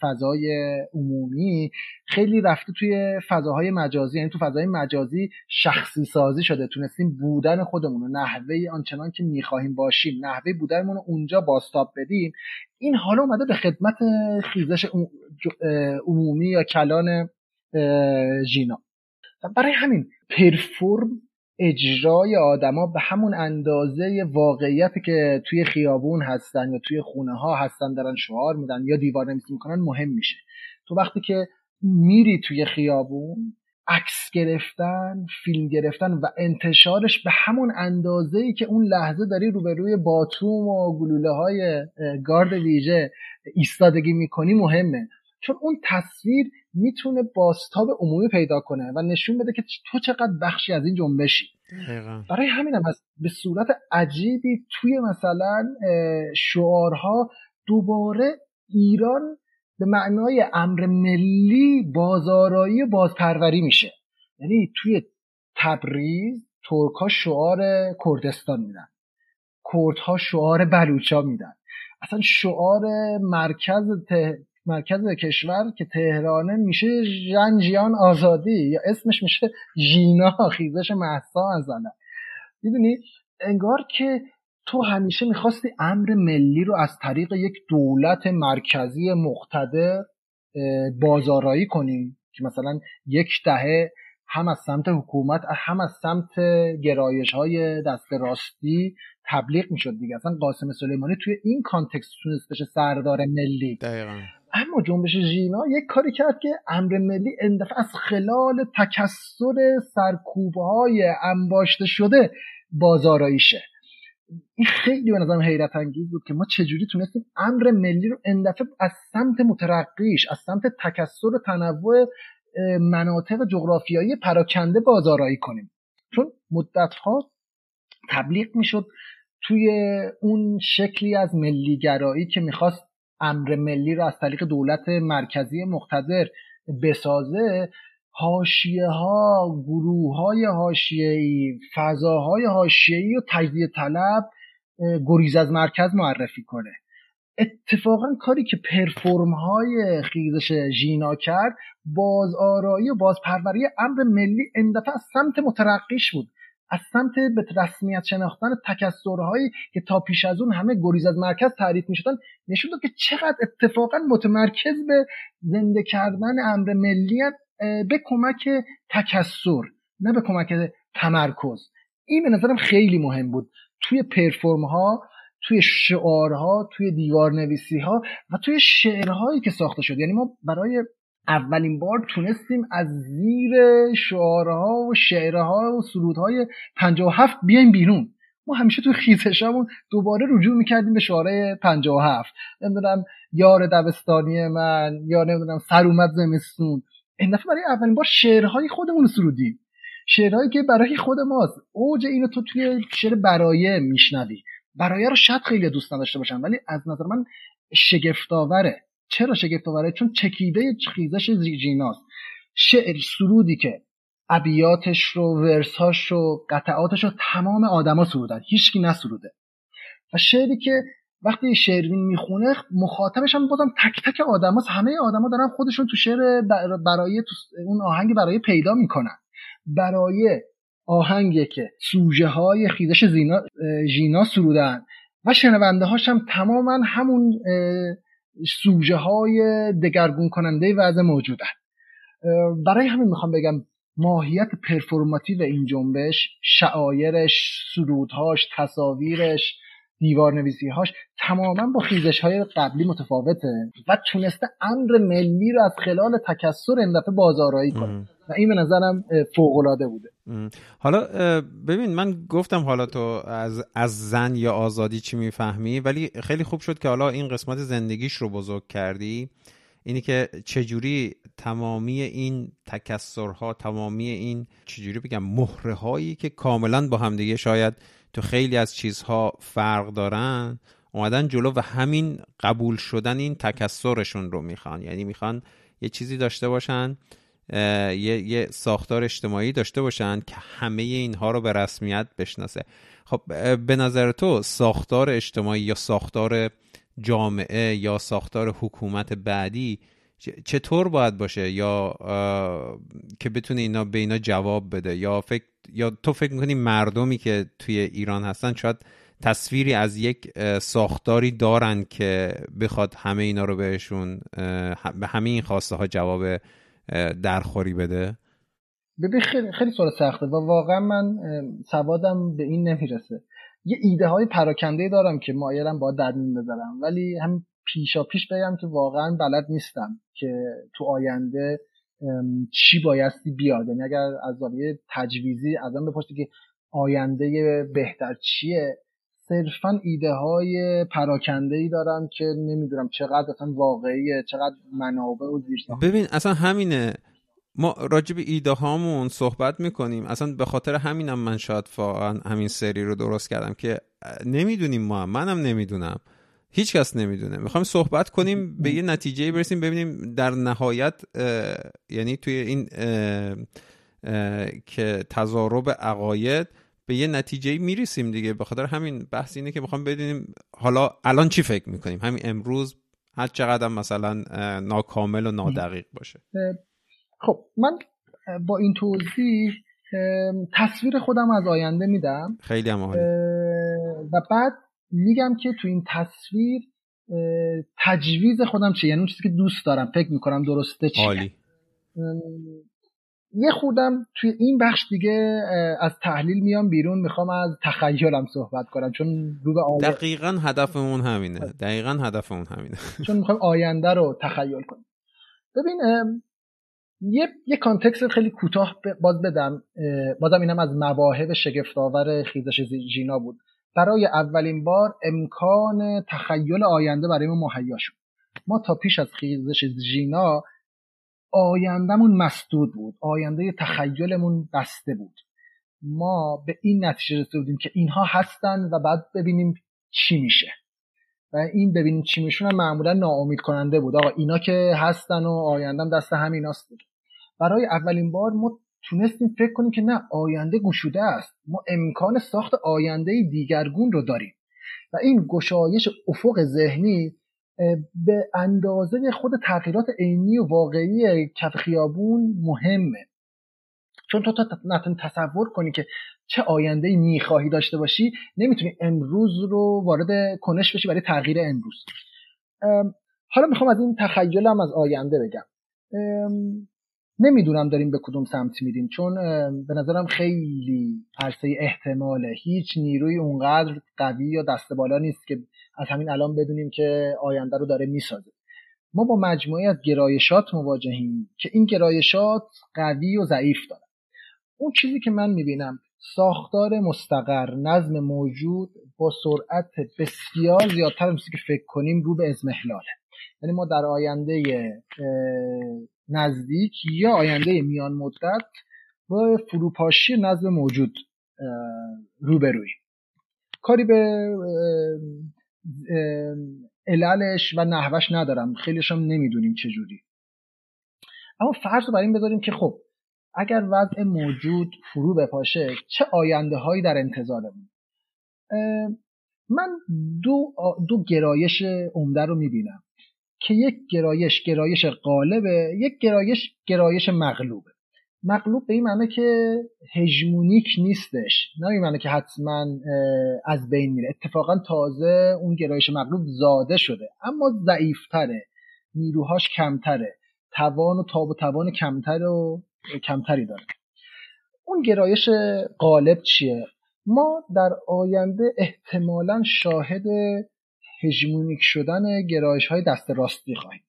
فضای عمومی خیلی رفته توی فضاهای مجازی. یعنی تو فضای مجازی شخصی سازی شده. تونستیم بودن خودمون رو نحوه آنچنان که می‌خواهیم باشیم نحوه بودنمون رو اونجا باستاب بدیم. این حالا اومده به خدمت خیزش عمومی یا کلان ژینا. برای همین پرفورم اجرای آدما به همون اندازه واقعیتی که توی خیابون هستن یا توی خونه ها هستن دارن شعار میدن یا دیوار نویسی می‌کنن مهم میشه. تو وقتی که میری توی خیابون عکس گرفتن فیلم گرفتن و انتشارش به همون اندازه ای که اون لحظه داری روبروی باتوم و گلوله های گارد ویژه ایستادگی می‌کنی مهمه. چون اون تصویر می‌تونه باستاب عمومی پیدا کنه و نشون بده که تو چقدر بخشی از این جنبشی. برای همین هم به صورت عجیبی توی مثلا شعارها دوباره ایران به معنای امر ملی بازارایی و بازپروری میشه. یعنی توی تبریز ترک شعار کردستان میدن. کردها شعار بلوچا میدن. اصلا شعار مرکز مرکز کشور که تهرانه میشه ژنجیان آزادی یا اسمش میشه ژینا خیزش محسا مثلا می‌دونی؟ انگار که تو همیشه می‌خواستی امر ملی رو از طریق یک دولت مرکزی مقتدر بازارایی کنی که مثلا یک دهه هم از سمت حکومت هم از سمت گرایش های دست راستی تبلیغ می‌شد دیگه. اصلا قاسم سلیمانی توی این کانتکست تونست بشه سردار ملی. دقیقا. اما جنبش ژینا یک کاری کرد که امر ملی اندفعه از خلال تکسر سرکوبه های انباشته شده بازارایی شه این خیلی به نظرم حیرت انگیز بود که ما چجوری تونستیم امر ملی رو اندفعه از سمت مترقیش از سمت تکسر و تنوع مناطق جغرافیایی پراکنده بازارایی کنیم. چون مدتها تبلیغ می‌شد توی اون شکلی از ملیگرایی که می‌خواست امر ملی رو از طریق دولت مرکزی مقتدر بسازه هاشیه ها گروه های هاشیه‌ای فضاهای هاشیه‌ای و تجزیه طلب گریز از مرکز معرفی کنه. اتفاقا کاری که پرفورم های خیزش ژینا کرد بازآرایی و بازپروری امر ملی اندفعه از سمت مترقیش بود. از سمت به رسمیت شناختن تکسرهایی که تا پیش از اون همه گریز از مرکز تعریف می شدن نشون داد که چقدر اتفاقا متمرکز به زنده کردن امر ملیت به کمک تکسر نه به کمک تمرکز. این به نظرم خیلی مهم بود. توی پرفورم ها توی شعارها توی دیوار نویسی ها و توی شعرهایی که ساخته شد. یعنی ما برای اولین بار تونستیم از زیر شعارها و شعرها و سرودهای 57 بیایم بیرون. ما همیشه تو خیزشامون دوباره رجوع می‌کردیم به شعاره 57 نمی‌دونم یار دبستانی من یا نمی‌دونم سر اومد زمستون. این دفعه برای اولین بار شعرهای خودمون رو سرودیم. شعرهایی که برای خود ماست. اوج اینو تو توی شعر برایه میشنوی. برایه رو شاید خیلی دوست نداشته باشم ولی از نظر من شگفتآوره. چرا شگفت آوره؟ چون چکیده خیزش جیناست شعر سرودی که ابیاتش رو ورسهاش رو قطعاتش رو تمام آدما سرودن. هیچکی نسروده. و شعری که وقتی شروین می‌خونه مخاطبش هم بازم تک تک آدم هست. همه آدما دارن خودشون تو شعر برای اون آهنگ برای پیدا می‌کنن. برای آهنگی که سوژه های خیزش زینا ژینا سرودن. و شنونده هاش هم تماما همون سوژه های دگرگون کننده وضع موجودن برای همین می‌خوام بگم ماهیت پرفورماتیو این جنبش شعایرش سرودهاش تصاویرش دیوار نویسی هاش تماما با خیزش های قبلی متفاوته و تونسته امر ملی رو از خلال تکسر این دفعه بازارایی کنه. و این به نظرم فوق العاده بوده. حالا ببین من گفتم حالا تو از, از زن یا آزادی چی می‌فهمی؟ ولی خیلی خوب شد که حالا این قسمت زندگیش رو بزرگ کردی. اینی که چجوری تمامی این تکسرها تمامی این چجوری بگم مهره هایی که کاملا با همدیگه شاید تو خیلی از چیزها فرق دارن اومدن جلو و همین قبول شدن این تکسرشون رو می‌خوان. یعنی می‌خوان یه چیزی داشته باشن یه،, یه ساختار اجتماعی داشته باشن که همه اینها رو به رسمیت بشناسه. خب به نظر تو ساختار اجتماعی یا ساختار جامعه یا ساختار حکومت بعدی چطور باید باشه؟ یا که بتونه اینا به اینا جواب بده؟ یا فکر یا تو فکر می‌کنی مردمی که توی ایران هستن شاید تصویری از یک ساختاری دارن که بخواد همه اینا رو بهشون به همه این خواسته ها جواب درخوری بده؟ ببین خیلی خیلی سوال سخته و واقعا من سوادم به این نمی‌رسه. یه ایده های پراکنده دارم که مایلم با در بذارم. ولی هم پیشا پیش بگم که واقعا بلد نیستم که تو آینده چی بایستی بیاد. یعنی اگر از زاویه تجویزی ازم بپرسی که آینده بهتر چیه صرفا ایده های پراکنده ای دارم که نمی‌دونم چقدر اصلا واقعیه چقدر منابع و زیر ببین اصلا همینه. ما راجب ایده هامون صحبت می‌کنیم. اصلا به خاطر همینم من شاید واقعا همین سری رو درست کردم که نمی‌دونیم ما. منم نمی‌دونم. هیچ کس نمی‌دونه. می‌خوایم صحبت کنیم به یه نتیجه برسیم ببینیم در نهایت یعنی توی این که تضارب عقاید به یه نتیجه می‌رسیم دیگه. به خاطر همین بحث اینه که می‌خوام بدونیم حالا الان چی فکر می‌کنیم؟ همین امروز هر چقدر مثلا ناکامل و نادقیق باشه. خب من با این توضیح تصویر خودم از آینده میدم. خیلی هم و بعد میگم که تو این تصویر تجویز خودم چیه؟ یعنی اون چیزی که دوست دارم فکر می‌کنم درسته چیه؟ عالی. یه خودم توی این بخش دیگه از تحلیل میام بیرون می‌خوام از تخیلم صحبت کنم چون رو به آینده دقیقا هدفمون همینه. دقیقا هدفمون همینه. <laughs> چون می‌خوام آینده رو تخیل کنم. ببین یه یه کانتکست خیلی کوتاه باز بدم بازم اینم از مواهب شگفتآور خیزش ژینا بود. برای اولین بار امکان تخیل آینده برای ما مهیا شد. ما تا پیش از خیزش ژینا آیندهمون مسدود بود. آینده تخیلمون بسته بود. ما به این نتیجه رسیده بودیم که اینها هستن و بعد ببینیم چی میشه. و این ببینیم چی میشون معمولا ناامید کننده بود. آقا اینا که هستن و آیندهم دست همیناست بود. برای اولین بار ما تونستیم فکر کنیم که نه آینده گشوده است. ما امکان ساخت آینده دیگرگون رو داریم. و این گشایش افق ذهنی به اندازه خود تغییرات عینی و واقعی کف خیابون مهمه. چون تو تا نتونی تصور کنی که چه آینده ای می‌خواهی داشته باشی نمی‌تونی امروز رو وارد کنش بشی برای تغییر امروز. حالا می‌خوام از این تخیلم از آینده بگم. نمی‌دونم داریم به کدوم سمت میریم چون به نظرم خیلی عرصه احتماله. هیچ نیروی اونقدر قوی یا دست بالا نیست که از همین الان بدونیم که آینده رو داره می‌سازه. ما با مجموعه از گرایشات مواجهیم که این گرایشات قوی و ضعیف دارن. اون چیزی که من می‌بینم ساختار مستقر نظم موجود با سرعت بسیار زیادتر از که فکر کنیم رو به ازمهلاله یعنی ما در آینده نزدیک یا آینده میان مدت با فروپاشی نظم موجود روبروی. کاری به عللش و نحوش ندارم. خیلیش هم نمی‌دونیم چجوری اما فرض رو بر این بذاریم که خب اگر وضع موجود فرو بپاشه چه آینده هایی در انتظارمون؟ من دو, دو گرایش عمده رو می‌بینم. که یک گرایش گرایش غالبه یک گرایش گرایش مغلوبه. مغلوب به این معنی که هژمونیک نیستش نه این معنی که حتما از بین میره. اتفاقا تازه اون گرایش مغلوب زاده شده اما ضعیفتره. نیروهاش کمتره. توان و تاب و توان کمتر و کمتری داره. اون گرایش غالب چیه؟ ما در آینده احتمالا شاهد هژمونیک شدن گرایش های دست راستی خواهیم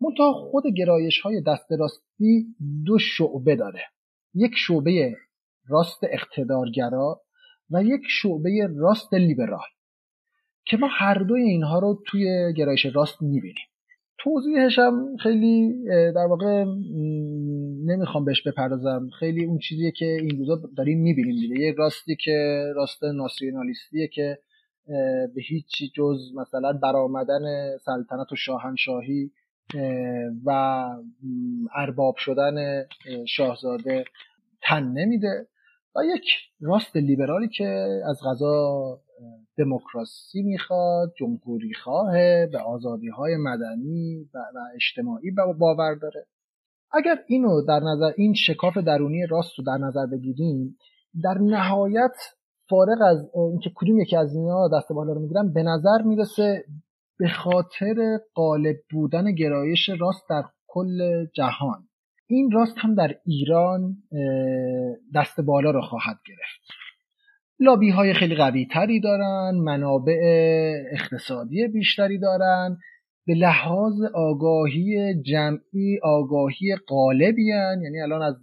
منتها خود گرایش های دست راستی دو شعبه داره. یک شعبه راست اقتدارگرا و یک شعبه راست لیبرال که ما هر دوی اینها رو توی گرایش راست می‌بینیم. توضیحش هم خیلی در واقع نمی‌خوام بهش بپردازم. خیلی اون چیزیه که این روزا داریم می‌بینیم دیگه. یک راستی که راست ناسیونالیستیه که به هیچی جز مثلا برآمدن سلطنت و شاهنشاهی و ارباب شدن شاهزاده تن نمیده. و یک راست لیبرالی که از غذا دموکراسی می‌خواد جمهوری خواهه به آزادی های مدنی و, اجتماعی باور داره. اگر اینو در نظر این شکاف درونی راست رو در نظر بگیریم در نهایت فارغ از اینکه کدوم یکی از اینا دست بالا رو می‌گیرن به نظر می‌رسه به خاطر غالب بودن گرایش راست در کل جهان. این راست هم در ایران دست بالا رو خواهد گرفت. لابی های خیلی قوی تری دارن منابع اقتصادی بیشتری دارن. به لحاظ آگاهی جمعی آگاهی غالبی یعنی الان از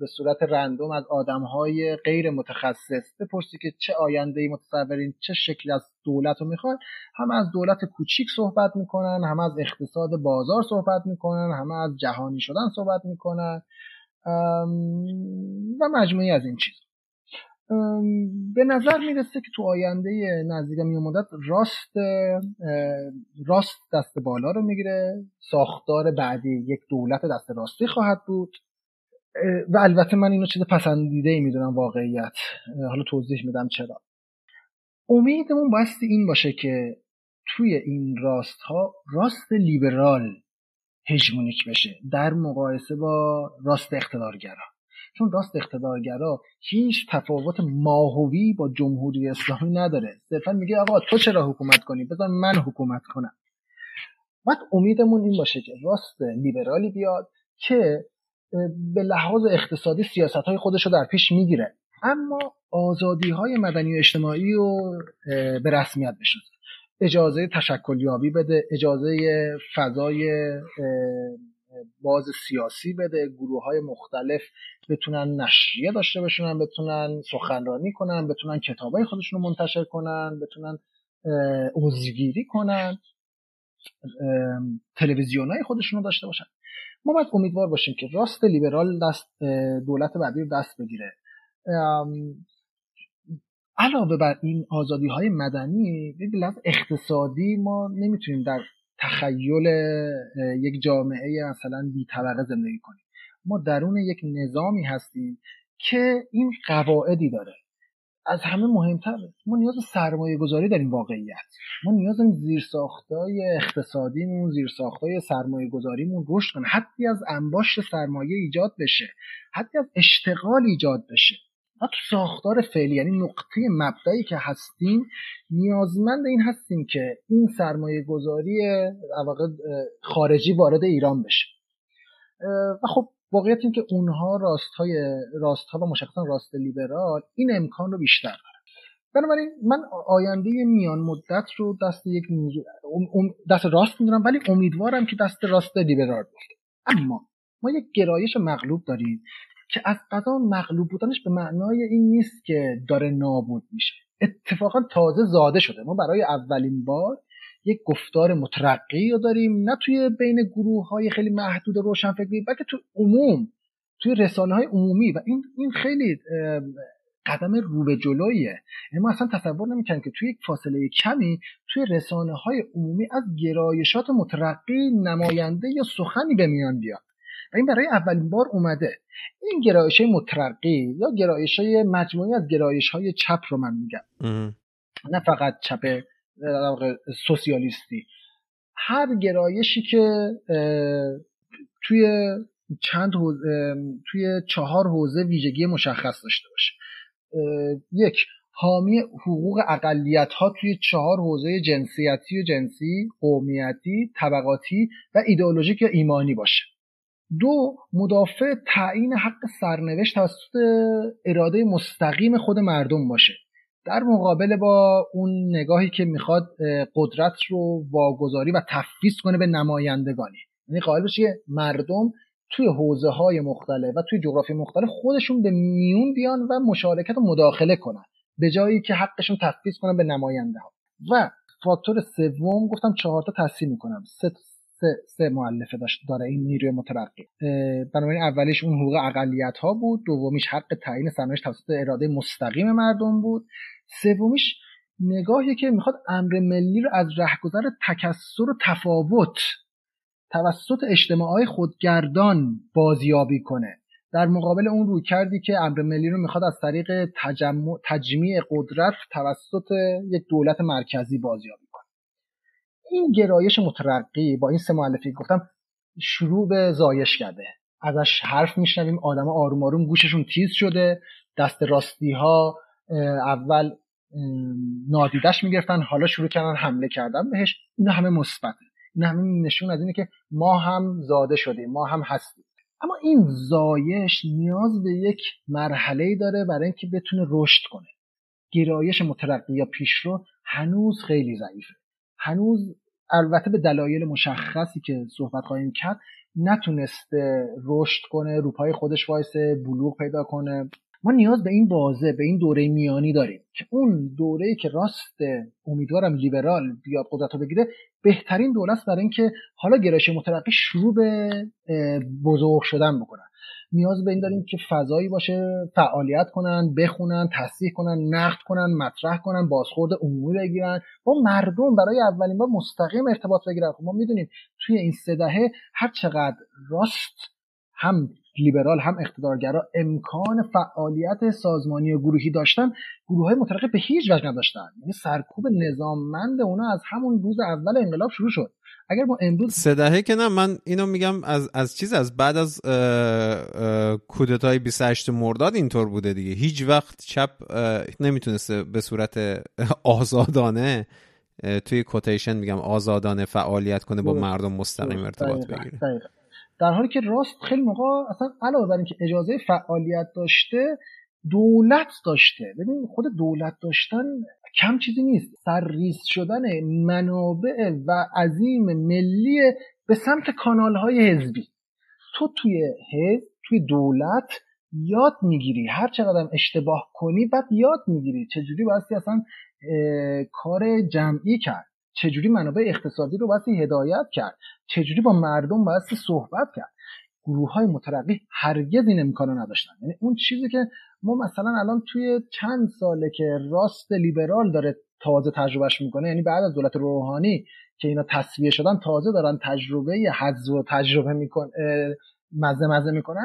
به صورت رندوم از آدم های غیر متخصص بپرسی که چه آینده متصورین چه شکلی از دولت رو می‌خوان. هم از دولت کوچیک صحبت می‌کنن هم از اقتصاد بازار صحبت می‌کنن هم از جهانی شدن صحبت می‌کنن. و مجموعی از این چیز به نظر می‌رسه که تو آینده نزدیک میومدت راست راست دست بالا رو می‌گیره. ساختار بعدی یک دولت دست راستی خواهد بود. و البته من اینو چیز پسندیده ای می‌دونم واقعیت. حالا توضیح میدم چرا. امیدمون بایستی این باشه که توی این راست ها راست لیبرال هژمونیک بشه. در مقایسه با راست اقتدارگرا. چون راست اقتدارگرا هیچ تفاوت ماهوی با جمهوری اسلامی نداره. صرفا میگه آقا تو چرا حکومت کنی؟ بذار من حکومت کنم. بعد امیدمون این باشه که راست لیبرالی بیاد که به لحاظ اقتصادی سیاست های خودش رو در پیش می‌گیره. اما آزادی های مدنی و اجتماعی رو به رسمیت بشناسه. اجازه تشکلیابی بده اجازه فضای باز سیاسی بده گروه های مختلف بتونن نشریه داشته باشن بتونن سخنرانی کنن بتونن کتابای خودشون رو منتشر کنن بتونن عضوگیری کنن تلویزیون های خودشون رو داشته باشن. ما باید امیدوار باشیم که راست لیبرال دست دولت بعدی رو دست بگیره. علاوه بر این آزادی های مدنی به اقتصادی ما نمی‌تونیم در تخیل یک جامعه مثلا بی طبقه زندگی کنیم. ما درون یک نظامی هستیم که این قواعدی داره. از همه مهمتر ما نیاز به سرمایه گذاری داریم واقعیت. ما نیاز داریم زیر ساختای اقتصادیمون زیر ساختای سرمایه گذاریمون رشد کنه. حتی از انباشت سرمایه ایجاد بشه. حتی از اشتغال ایجاد بشه. ما تو ساختار فعلی یعنی نقطه مبدعی که هستیم نیازمند این هستیم که این سرمایه گذاری خارجی وارد ایران بشه. و خب واقعیت این که اونها راست های راست ها و مشخصا راست لیبرال این امکان رو بیشتر دارن. بنابراین من آینده میان مدت رو دست یک دست راست می‌دونم ولی امیدوارم که دست راست لیبرال باشه. اما ما یک گرایش مغلوب داریم که از قضا مغلوب بودنش به معنای این نیست که داره نابود میشه. اتفاقا تازه زاده شده. ما برای اولین بار یک گفتار مترقی رو داریم نه توی بین گروه های خیلی محدود روشنفکری بلکه تو عموم توی رسانه های عمومی. و این این خیلی قدم رو به جلویه. یعنی ما اصلا تصور نمی‌کنیم که توی یک فاصله کمی توی رسانه های عمومی از گرایشات مترقی نماینده یا سخنی به میان بیاد. و این برای اولین بار اومده. این گرایش مترقی یا گرایش های مجموعی از گرایش های چپ رو من میگم. نه فقط چپ سوسیالیستی. هر گرایشی که توی چند توی چهار حوزه ویژگی مشخص داشته باشه. یک حامی حقوق اقلیت ها توی چهار حوزه جنسیتی و جنسی قومیتی طبقاتی و ایدئولوژیک یا ایمانی باشه. دو مدافع تعیین حق سرنوشت توسط اراده مستقیم خود مردم باشه. در مقابل با اون نگاهی که می‌خواد قدرت رو واگذاری و تفویض کنه به نمایندگانی. یعنی قائل بشه مردم توی حوزه های مختلف و توی جغرافی مختلف خودشون به میون بیان و مشارکت و مداخله کنن. به جایی که حقشون تفویض کنن به نماینده ها و فاکتور سوم گفتم چهار تا تصحیح می‌کنم. سه سه, سه معلفه داشت داره این نیروی مترقی. بنابراین اولیش اون حقوق اقلیت ها بود دومیش حق تعیین سرنوشت توسط اراده مستقیم مردم بود. سومیش نگاهی که می‌خواد امر ملی رو از رهگذر تکسر و تفاوت توسط اجتماعای خودگردان بازیابی کنه. در مقابل اون روی کردی که امر ملی رو می‌خواد از طریق تجمیع قدرت توسط یک دولت مرکزی بازیابی این گرایش مترقی با این سه معلفی گفتم شروع به زایش کرده. ازش حرف میشنویم آدم آروم آروم گوششون تیز شده دست راستی ها اول نادیدش می‌گرفتن حالا شروع کردن حمله کردن. بهش اینا همه مثبته. این همه نشون از اینه که ما هم زاده شدیم ما هم هستیم. اما این زایش نیاز به یک مرحله داره برای اینکه بتونه رشد کنه. گرایش مترقی یا پیشرو هنوز خیلی ضعیفه. هنوز البته به دلایل مشخصی که صحبت خواهیم کرد نتونسته رشد کنه روپای خودش وایسه بلوغ پیدا کنه. ما نیاز به این بازه به این دوره میانی داریم که اون دوره که راست امیدوارم لیبرال بیاد قدرت رو بگیره بهترین دوره است برای اینکه حالا گرایش مترقی شروع به بزرگ شدن بکنن نیاز به این داریم که فضایی باشه فعالیت کنن بخونن تصدیح کنن نقد کنن مطرح کنن بازخورد عمومی بگیرن. با مردم برای اولین بار مستقیم ارتباط بگیرن. خب ما می‌دونیم توی این سه دهه هر چقدر راست هم لیبرال هم اقتدارگرا امکان فعالیت سازمانی و گروهی داشتن گروه های مترقی به هیچ وجه نداشتن. یعنی سرکوب نظاممند اونا از همون روز اول انقلاب شروع شد. اگر ما امروز سه دهه که نه من اینو میگم از از چیز از بعد از کودتای 28 مرداد اینطور بوده دیگه. هیچ وقت چپ نمی‌تونسته به صورت آزادانه توی کوتیشن میگم آزادانه فعالیت کنه با مردم مستقیم ارتباط بگیره. در حالی که راست خیلی موقع اصلا علاوه بر اینکه اجازه فعالیت داشته دولت داشته. ببین خود دولت داشتن کم چیزی نیست. سرریز شدن منابع و عظیم ملی به سمت کانال های حزبی. تو توی حزب توی دولت یاد می‌گیری. هر چقدر اشتباه کنی بعد یاد می‌گیری چجوری بایستی اصلا کار جمعی کرد. چجوری منابع اقتصادی رو بایستی هدایت کرد. چجوری با مردم بایستی صحبت کرد. گروه های مترقی هرگز این امکانو نداشتن. یعنی اون چیزی که ما مثلا الان توی چند ساله که راست لیبرال داره تازه تجربهش می‌کنه یعنی بعد از دولت روحانی که اینا تصویه شدن تازه دارن تجربه حذف و تجربه میکن مزه مزه می‌کنن.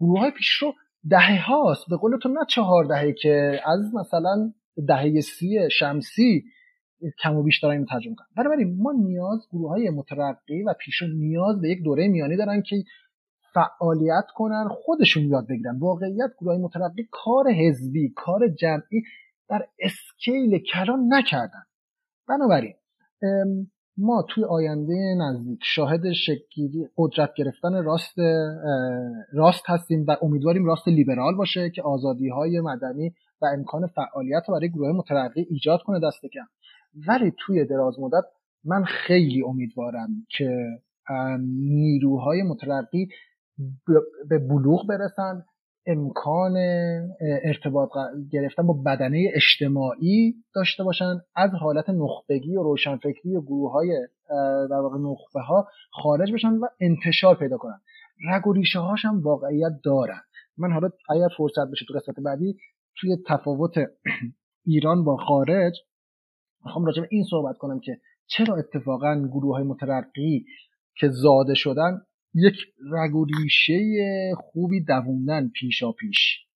گروه های پیشرو دهه هاست. به قول تو نه چهار دهه که از مثلا دهه سی شمسی کم و بیش دارن ترجمه کنن بنابراین ما نیاز گروه های مترقی و پیشرو نیاز به یک دوره میانی دارن که فعالیت کنن خودشون یاد بگیرن. واقعیت گروه مترقی کار حزبی کار جمعی در اسکیل کلان نکردن. بنابراین ما توی آینده نزدیک شاهد شکلی قدرت گرفتن راست راست هستیم و امیدواریم راست لیبرال باشه که آزادی های مدنی و امکان فعالیت رو برای گروه مترقی ایجاد کنه دست کم. ولی توی دراز مدت من خیلی امیدوارم که نیروهای مترقی به بلوغ برسن امکان ارتباط گرفتن با بدنه اجتماعی داشته باشن. از حالت نخبگی و روشنفکری و گروه های در واقع نخبه ها خارج بشن و انتشار پیدا کنن. رگ و ریشه هاش هم واقعیت دارن. من حالا اگر فرصت بشه تو قسمت بعدی توی تفاوت <clears throat> ایران با خارج می‌خوام راجع به این صحبت کنم که چرا اتفاقا گروه های مترقی که زاده شدن یک رگ و ریشه خوبی دووندن پیشا پیش.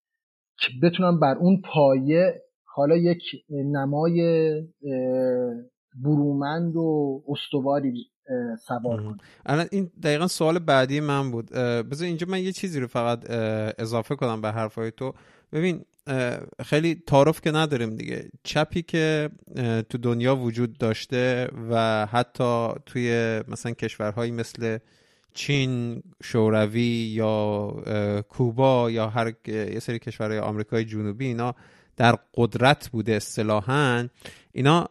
که بتونن بر اون پایه حالا یک نمای برومند و استواری سوار کنه الان این دقیقا سوال بعدی من بود. بذار اینجا من یه چیزی رو فقط اضافه کنم به حرفای تو. ببین خیلی تعارف که نداریم دیگه. چپی که تو دنیا وجود داشته و حتی توی مثلا کشورهایی مثل چین شوروی یا کوبا یا هر یه سری کشورهای آمریکای جنوبی اینا در قدرت بوده اصطلاحا. اینا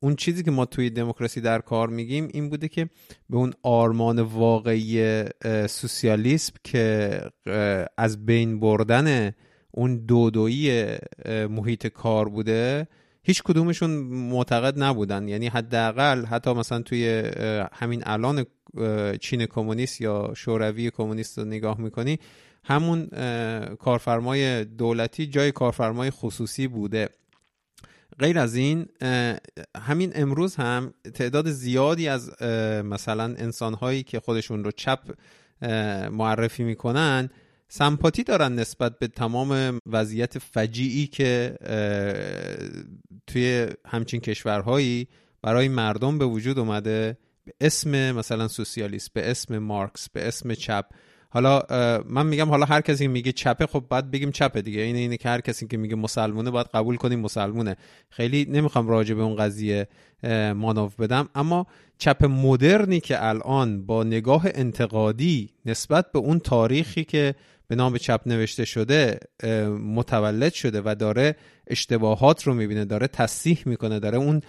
اون چیزی که ما توی دموکراسی در کار میگیم این بوده که به اون آرمان واقعی سوسیالیسم که از بین بردن اون دودویی محیط کار بوده هیچ کدومشون معتقد نبودن. یعنی حداقل حتی مثلا توی همین الان چین کمونیست یا شوروی کمونیست رو نگاه می‌کنی همون کارفرمای دولتی جای کارفرمای خصوصی بوده. غیر از این همین امروز هم تعداد زیادی از مثلا انسانهایی که خودشون رو چپ معرفی می‌کنن سمپاتی دارن نسبت به تمام وضعیت فجیعی که توی همچین کشورهایی برای مردم به وجود اومده. به اسم مثلا سوسیالیست به اسم مارکس به اسم چپ. حالا من میگم حالا هر کسی میگه چپه خب باید بگیم چپه دیگه. اینه اینه که هر کسی که میگه مسلمونه باید قبول کنیم مسلمونه. خیلی نمی‌خوام راجع به اون قضیه مانوف بدم. اما چپ مدرنی که الان با نگاه انتقادی نسبت به اون تاریخی که به نام چپ نوشته شده متولد شده و داره اشتباهات رو می‌بینه داره تصحیح می‌کنه داره اون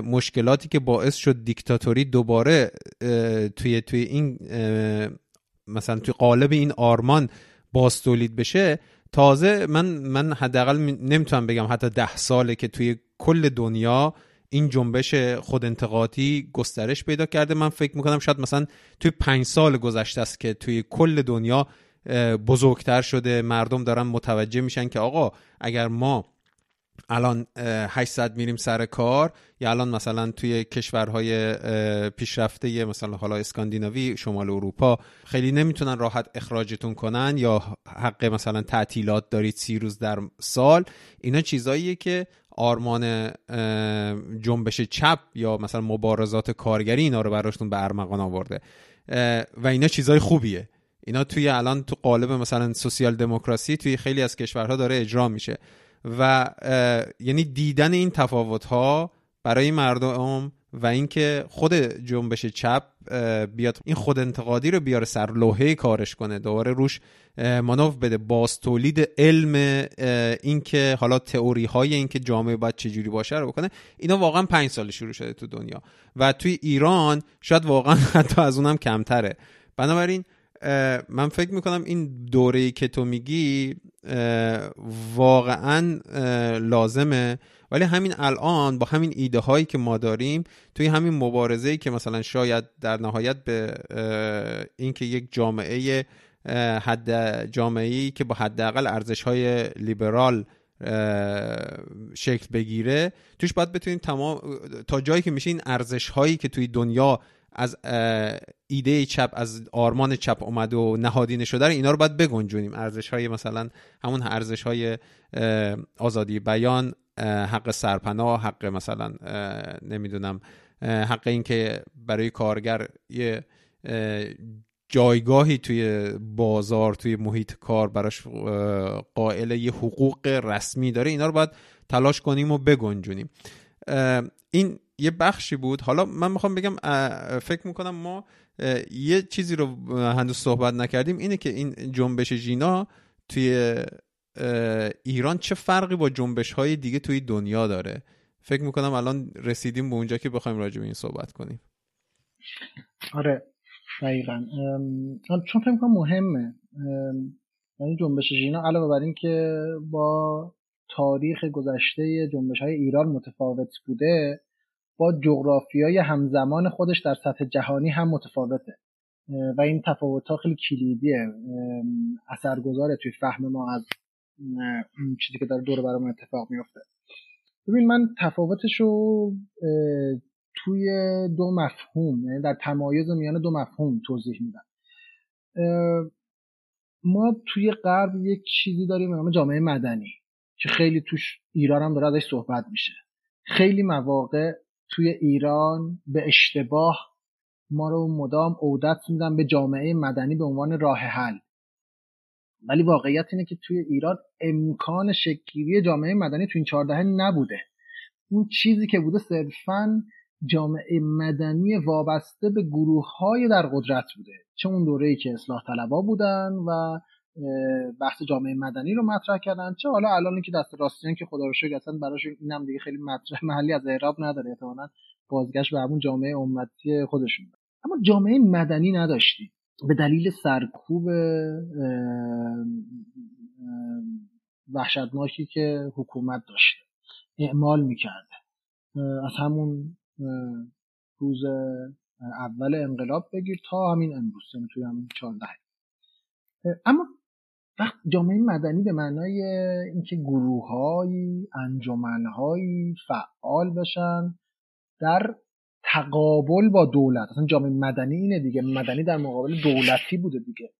مشکلاتی که باعث شد دیکتاتوری دوباره توی توی این مثلا توی قالب این آرمان باز تولید بشه. تازه من من حداقل نمی‌تونم بگم حتی ده ساله که توی کل دنیا این جنبش خود انتقاطی گسترش پیدا کرده. من فکر می‌کنم شاید مثلا توی پنج سال گذشته است که توی کل دنیا بزرگتر شده مردم دارن متوجه میشن که آقا اگر ما الان 800 میریم سر کار یا الان مثلا توی کشورهای پیشرفته مثلا حالا اسکاندیناوی شمال اروپا خیلی نمی‌تونن راحت اخراجتون کنن یا حق مثلا تعطیلات دارید سی روز در سال اینا چیزاییه که آرمان جنبش چپ یا مثلا مبارزات کارگری اینا رو براشتون به ارمغان آورده. و اینا چیزای خوبیه. اینا توی الان تو قالب مثلا سوسیال دموکراسی توی خیلی از کشورها داره اجرا میشه. و یعنی دیدن این تفاوت ها برای مردم و اینکه خود جنبش چپ بیاد این خود انتقادی رو بیاره سر لوحه کارش کنه دوباره روش مانوف بده. باز تولید علم اینکه حالا تئوری های اینکه جامعه باید چجوری باشه رو بکنه اینا واقعا پنج سال شروع شده تو دنیا. و توی ایران شاید واقعا <laughs> حتی از اونم کمتره. بنابراین من فکر می‌کنم این دوره که تو میگی واقعا لازمه. ولی همین الان با همین ایده هایی که ما داریم توی همین مبارزه که مثلا شاید در نهایت به اینکه یک جامعه حد جامعه که با حداقل ارزش های لیبرال شکل بگیره توش باید بتونیم تمام تا جایی که میشه این ارزش هایی که توی دنیا از ایده چپ از آرمان چپ اومده و نهادینه شده رو اینا رو باید بگنجونیم. ارزش های مثلا همون ارزش های آزادی بیان حق سرپناه حق مثلا نمی‌دونم حق این که برای کارگر یه جایگاهی توی بازار توی محیط کار براش قائل یه حقوق رسمی داره. اینا رو باید تلاش کنیم و بگنجونیم. این یه بخشی بود. حالا من می‌خوام بگم فکر می‌کنم ما یه چیزی رو هنوز صحبت نکردیم. اینه که این جنبش جینا توی ایران چه فرقی با جنبش های دیگه توی دنیا داره؟ فکر می‌کنم الان رسیدیم به اونجا که بخوایم راجع به این صحبت کنیم. آره دقیقا. چون فکر می‌کنم مهمه یعنی جنبش جینا علاوه بر این که با تاریخ گذشته جنبش های ایران متفاوت بوده با جغرافیای همزمان خودش در سطح جهانی هم متفاوته. و این تفاوت ها خیلی کلیدیه. اثرگذاره توی فهم ما از چیزی که داره دور برامون اتفاق میفته ببین من تفاوتش رو توی دو مفهوم یعنی در تمایز میان دو مفهوم توضیح میدم. ما توی غرب یک چیزی داریم نام جامعه مدنی که خیلی توش ایران هم داره ازش صحبت میشه. خیلی مواقع توی ایران به اشتباه ما رو مدام عودت میدن به جامعه مدنی به عنوان راه حل. ولی واقعیت اینه که توی ایران امکان شکلی جامعه مدنی تو این چهار نبوده. اون چیزی که بوده صرفا جامعه مدنی وابسته به گروه های در قدرت بوده. چه اون دوره ای که اصلاح طلبا بودن و بحث جامعه مدنی رو مطرح کردن چه حالا الان که دست راستیان که خدا رو شکر اصلا براش اینم دیگه خیلی مطرح محلی از اعراب نداره احتمالاً بازگشت به همون جامعه امتی خودشون. اما جامعه مدنی نداشتیم به دلیل سرکوب وحشتناکی که حکومت داشته. اعمال می‌کرده. از همون روز اول انقلاب بگیر تا همین امروز یعنی توی همین چهارده. اما وقت جامعه مدنی به معنای اینکه گروههایی انجمنهایی فعال بشن در تقابل با دولت. اصلا جامعه مدنی اینه دیگه. مدنی در مقابل دولتی بوده دیگه.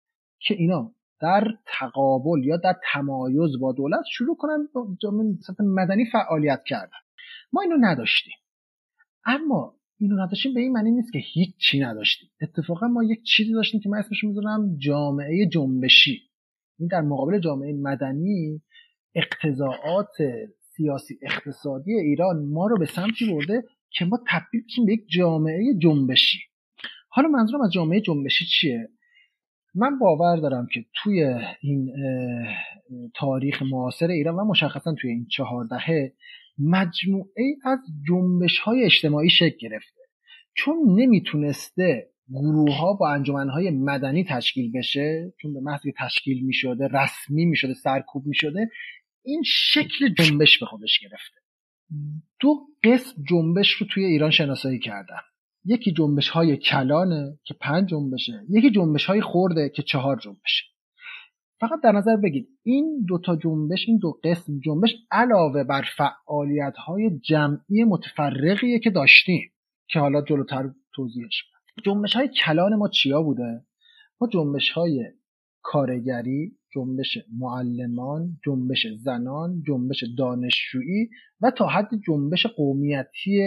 که اینا در تقابل یا در تمایز با دولت شروع کنن جامعه مدنی فعالیت کردن. ما اینو نداشتیم. اما اینو نداشتیم به این معنی نیست که هیچی نداشتیم. اتفاقا ما یک چیزی داشتیم که من اسمش می‌ذارم جامعه جنبشی. این در مقابل جامعه مدنی اقتضاعات سیاسی اقتصادی ایران ما رو به سمتی برده که ما تبدیل بشیم به یک جامعه جنبشی. حالا منظورم از جامعه جنبشی چیه؟ من باور دارم که توی این تاریخ معاصر ایران و مشخصا توی این چهار دهه مجموعه از جنبش های اجتماعی شکل گرفته. چون نمی‌تونسته گروه ها با انجمن های مدنی تشکیل بشه چون به محض تشکیل می شده رسمی می شده سرکوب می شده این شکل جنبش به خودش گرفته. دو قسم جنبش رو توی ایران شناسایی کردم یکی جنبش های کلانه که پنج جنبشه یکی جنبش های خورده که چهار جنبشه. فقط در نظر بگید این دو تا جنبش این دو قسم جنبش علاوه بر فعالیت های جمعی متفرقیه که داشتیم که حالا جلوتر توضیحش جنبش های کلان ما چیا بوده؟ ما جنبش های کارگری جنبش معلمان جنبش زنان جنبش دانشجویی و تا حد جنبش قومیتی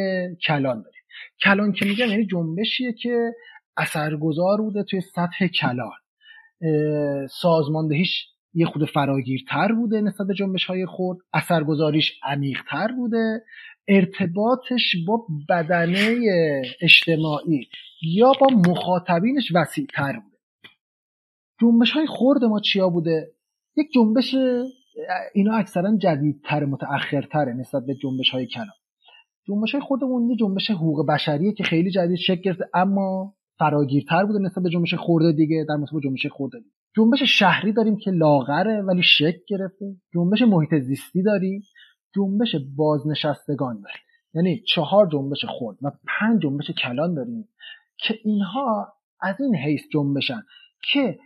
کلان داریم. کلان که میگم یعنی جنبشیه که اثرگذار بوده توی سطح کلان. سازماندهیش یه خود فراگیرتر بوده نسبت به جنبش های خود اثرگذاریش عمیقتر بوده. ارتباطش با بدنه اجتماعی یا با مخاطبینش وسیعتر بوده. جنبش های خورد ما چیا بوده؟ یک جنبش اینا اکثرا جدیدتر متأخرتره نسبت به جنبش های کلام جنبش های خودمون یه جنبش حقوق بشریه که خیلی جدید شکل گرفته اما فراگیرتر بوده نسبت به جنبش خورده دیگه در مصابه جنبش خورده دیگه. جنبش شهری داریم که لاغره ولی شکل گرفته. جنبش محیط زیستی داریم. جنبش بازنشستگان داریم. یعنی چهار جنبش خورد و پنج جنبش کلان داریم که اینها از این حیث جنبشن که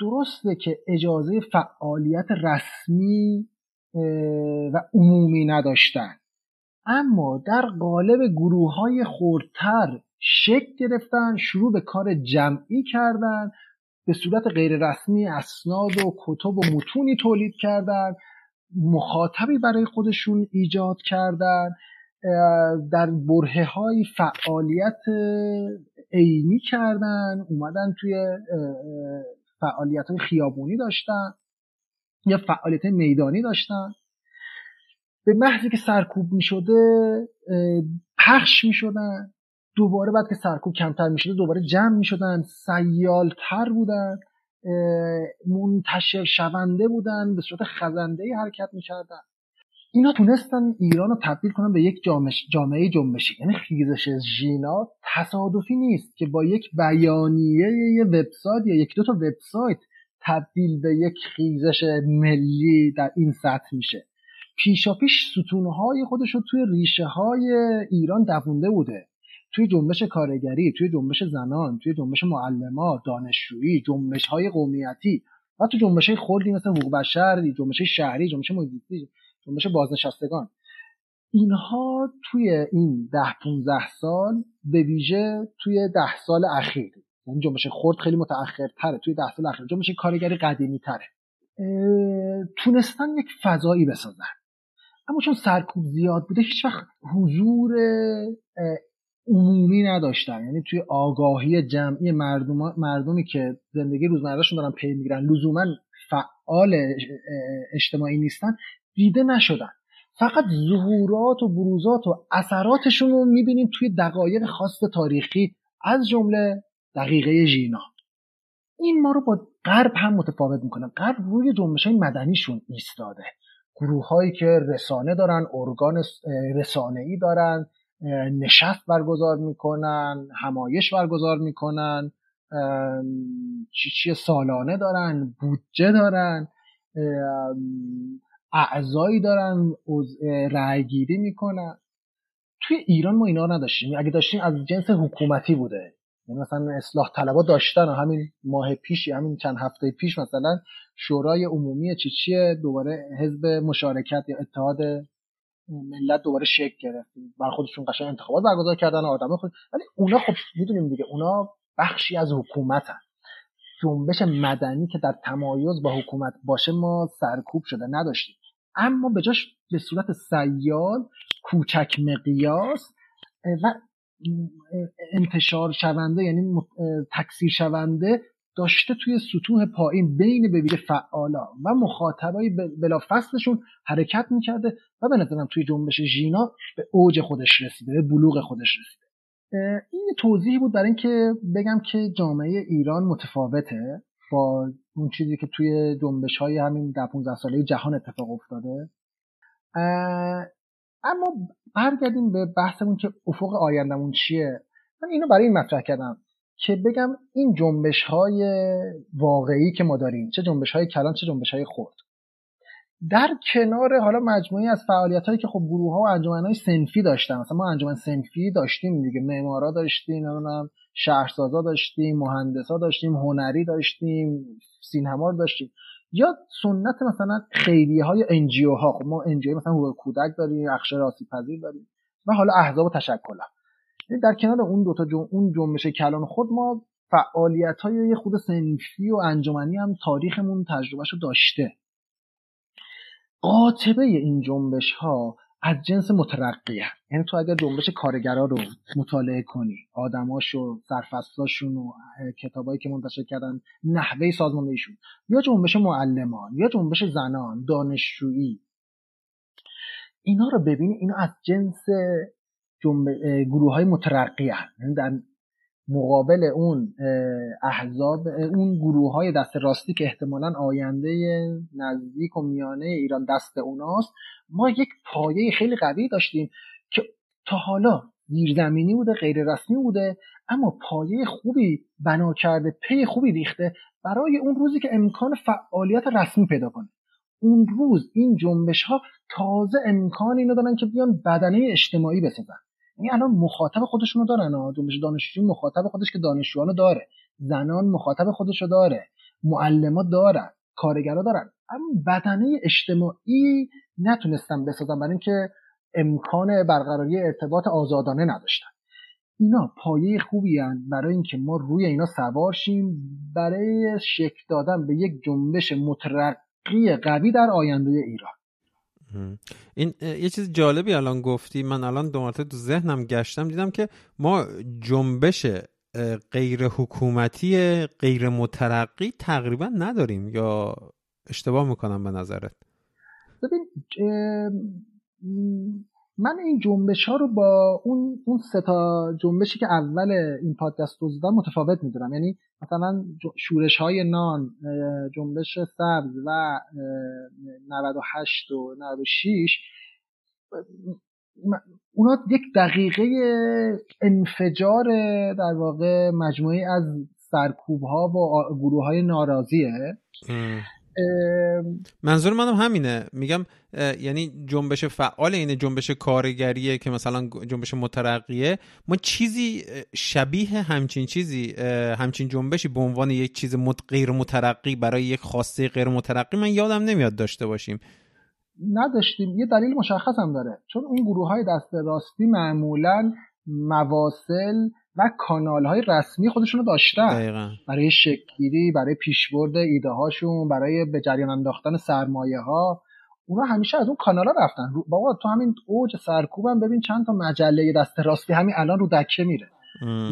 درسته که اجازه فعالیت رسمی و عمومی نداشتن. اما در قالب گروه های خورتر شکل گرفتن شروع به کار جمعی کردن به صورت غیر رسمی اسناد و کتب و متونی تولید کردن مخاطبی برای خودشون ایجاد کردن در بره های فعالیت عینی کردن اومدن توی فعالیت های خیابونی داشتن یا فعالیت میدانی داشتن. به محضی که سرکوب می شده پخش می شدن دوباره بعد که سرکوب کمتر می شده دوباره جمع می شدن سیالتر بودن منتشر شونده بودن به صورت خزنده حرکت می کردن اینا تونستن ایران رو تبدیل کنن به یک جامعه جنبشی. یعنی خیزش ژینا تصادفی نیست که با یک بیانیه یه وبسایت یا یک دو تا وبسایت تبدیل به یک خیزش ملی در این سطح میشه. پیشا پیش ستونهای خودش رو توی ریشه های ایران دوونده بوده. توی جنبش کارگری توی جنبش زنان توی جنبش معلمات دانشجویی جنبش های قومیتی و تو جنبش های خردی مثل حقوق بشر جنبش شهری جنبش محیطی جنبش بازنشستگان. اینها توی این ده 15 سال به ویژه توی ده سال اخیر یعنی جنبش خرد خیلی متأخر تره توی ده سال اخیر جنبش کارگری قدیمی تره تونستن یک فضایی بسازن. اما چون سرکوب زیاد بوده هیچ وقت حضور عمومی نداشتن. یعنی توی آگاهی جمعی مردم مردمی که زندگی روزمرهشون دارن پی می‌گیرن لزوما فعال اجتماعی نیستن دیده نشدن. فقط ظهورات و بروزات و اثراتشون رو می‌بینیم توی دقایق خاص تاریخی از جمله دقیقه ژینا. این ما رو با غرب هم متفاوت می‌کنه. غرب روی جنبش های مدنیشون ایستاده. گروه هایی که رسانه دارن ارگان رسانه ای دارن نشست برگزار می‌کنن همایش برگزار می‌کنن چی چی سالانه دارن بودجه دارن اعضایی دارن رأیگیری می‌کنن. توی ایران ما اینا نداشتیم. اگه داشتیم از جنس حکومتی بوده. یعنی مثلا اصلاح طلبا داشتن و همین ماه پیشی همین چند هفته پیش مثلا شورای عمومی چیچی دوباره حزب مشارکت یا اتحاد ملت دوباره شکل گرفت. بر خودشون قشنگ انتخابات برگزار کردن آدم خود ولی اونا خب می‌دونیم دیگه اونا بخشی از حکومتن. جنبش مدنی که در تمایز با حکومت باشه ما سرکوب شده نداشتیم. اما به جاش به صورت سیال کوچک مقیاس و انتشار شونده یعنی تکثیر شونده داشته توی سطوح پایین بین ببیره فعالا و مخاطبای بلا فصلشون حرکت می‌کرده و به نظرم توی جنبش ژینا به اوج خودش رسیده به بلوغ خودش رسیده. این توضیحی بود برای اینکه بگم که جامعه ایران متفاوته با اون چیزی که توی جنبش های همین در 15 ساله جهان اتفاق افتاده. اما برگردیم به بحثمون که افق آیندهمون چیه. من اینو برای این مطرح کردم. که بگم این جنبش های واقعی که ما داریم چه جنبش های کلان چه جنبش های خرد. در کنار حالا مجموعی از فعالیت هایی که خب گروه ها و انجمن های سنفی داشتن مثلا ما انجمن سنفی داشتیم دیگه معمارا داشتیم نمی‌دونم شهرسازا داشتیم مهندسا داشتیم هنری داشتیم سینما داشتیم. یا سنت مثلا خیریه های NGO ها خب ما NGO مثلا حقوق کودک داریم اقشار آسیب پذیر داریم و حالا احزاب و در کنار اون دوتا جم... اون جنبش کلان خود ما فعالیت های یه خود صنفی و انجمنی هم تاریخمون تجربهشو داشته. قاطبه این جنبش ها از جنس مترقیه. یعنی تو اگر جنبش کارگرا رو مطالعه کنی آدماشو سرفصلاشون و کتابایی که منتشر کردن نحوه سازماندهیشون یا جنبش معلمان یا جنبش زنان دانشجویی اینا رو ببینی اینا از جنس گروه های مترقی یعنی در مقابل اون احزاب اون گروه های دست راستی که احتمالا آینده نزدیک و میانه ایران دست اوناست ما یک پایه خیلی قوی داشتیم که تا حالا زیرزمینی بوده غیر رسمی بوده اما پایه خوبی بنا کرده پی خوبی ریخته برای اون روزی که امکان فعالیت رسمی پیدا کنه. اون روز این جنبش ها تازه امکان اینو دارن که بیان بدنه اجتماعی بسازن. یعنی الان مخاطب خودشونو دارن جنبش دانشجویی مخاطب خودش که دانشجوانو داره. زنان مخاطب خودشو داره. معلمات دارن. کارگرا دارن. اما بدنه اجتماعی نتونستن بسازن برای اینکه امکان برقراری ارتباط آزادانه نداشتن. اینا پایه خوبی هن برای اینکه ما روی اینا سوار شیم. برای شکل دادن به یک جنبش مترقی قوی در آینده ایران. این یه چیز جالبی الان گفتی. من الان دو مرتبه تو ذهنم گشتم. دیدم که ما جنبش غیر حکومتی غیر مترقی تقریبا نداریم. یا اشتباه می‌کنم به نظرت؟ ببین من این جنبش ها رو با اون اون سه تا جنبشی که اول این پادکست دادم متفاوت می‌دونم. یعنی مثلا شورش های نان جنبش سبز و 98 و 96 اونا یک دقیقه انفجار در واقع مجموعی از سرکوب ها و گروه های ناراضیه. منظور منم همینه. میگم یعنی جنبش فعال اینه جنبش کارگریه که مثلا جنبش مترقیه. ما چیزی شبیه همچین چیزی همچین جنبشی به عنوان یک چیز غیر مترقی برای یک خواسته غیر مترقی من یادم نمیاد داشته باشیم. نداشتیم. یه دلیل مشخص هم داره. چون اون گروه های دست راستی معمولا مواصل و کانال های رسمی خودشون رو داشتن برای شکلگیری برای پیشبرد ایده هاشون برای به جریان انداختن سرمایه ها اونا همیشه از اون کانالا رفتن. بابا تو همین اوج سرکوبم ببین چند تا مجله دست راستی همین الان رو دکه میره.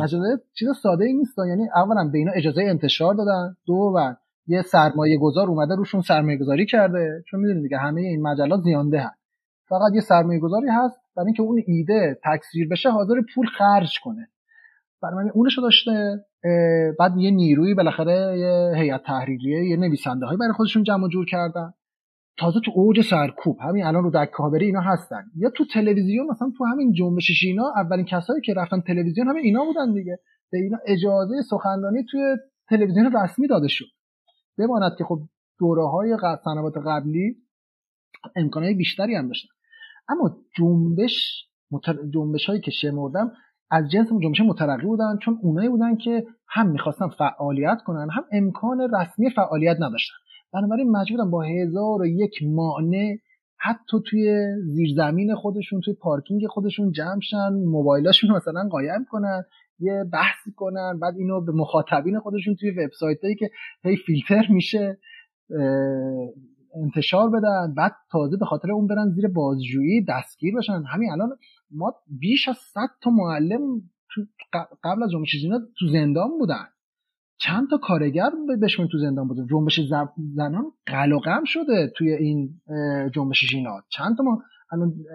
مجله چیز ساده ای نیست. یعنی اولا به اینا اجازه انتشار دادن. دو و یه سرمایه گذار اومده روشون سرمایه گذاری کرده. چون می‌دونید دیگه همه این مجلات زیانده هست فقط یه سرمایه گذاری هست. برای اینکه اون ایده تکثیر بشه حاضر پول خرج کنه. برای اونشو داشته بعد یه نیروی بالاخره یه هیئت تحریریه یه نویسنده های برای خودشون جمع جور کردن. تازه تو اوج سرکوب همین الان رو در کابری اینا هستن. یا تو تلویزیون مثلا تو همین جنبش شینا اولین کسایی که رفتن تلویزیون همه اینا بودن دیگه. به اینا اجازه سخنرانی توی تلویزیون رسمی داده شد. بماند که خب دوره های سنوات قبلی امکانهای بیشتری هم داشتن. اما جنبش متر... جنبش هایی که شمردم از جنس جنبش مترقی بودن چون اونایی بودن که هم می‌خواستن فعالیت کنن هم امکان رسمی فعالیت نداشتن. بنابراین مجبورن با هزار و یک مانع حتی توی زیرزمین خودشون توی پارکینگ خودشون جمع شن موبایلاشون مثلا قایم کنن یه بحثی کنن بعد اینو به مخاطبین خودشون توی وبسایت هایی که هی فیلتر میشه انتشار بدن بعد تازه به خاطر اون برن زیر بازجویی دستگیر بشن. همین الان ما بیش از 100 تا معلم قبل از جنبش تو زندان بودن. چند تا کارگر بشون تو زندان بودن. جنبش زنان قلقم شده توی این جنبش ژینا چند تا ما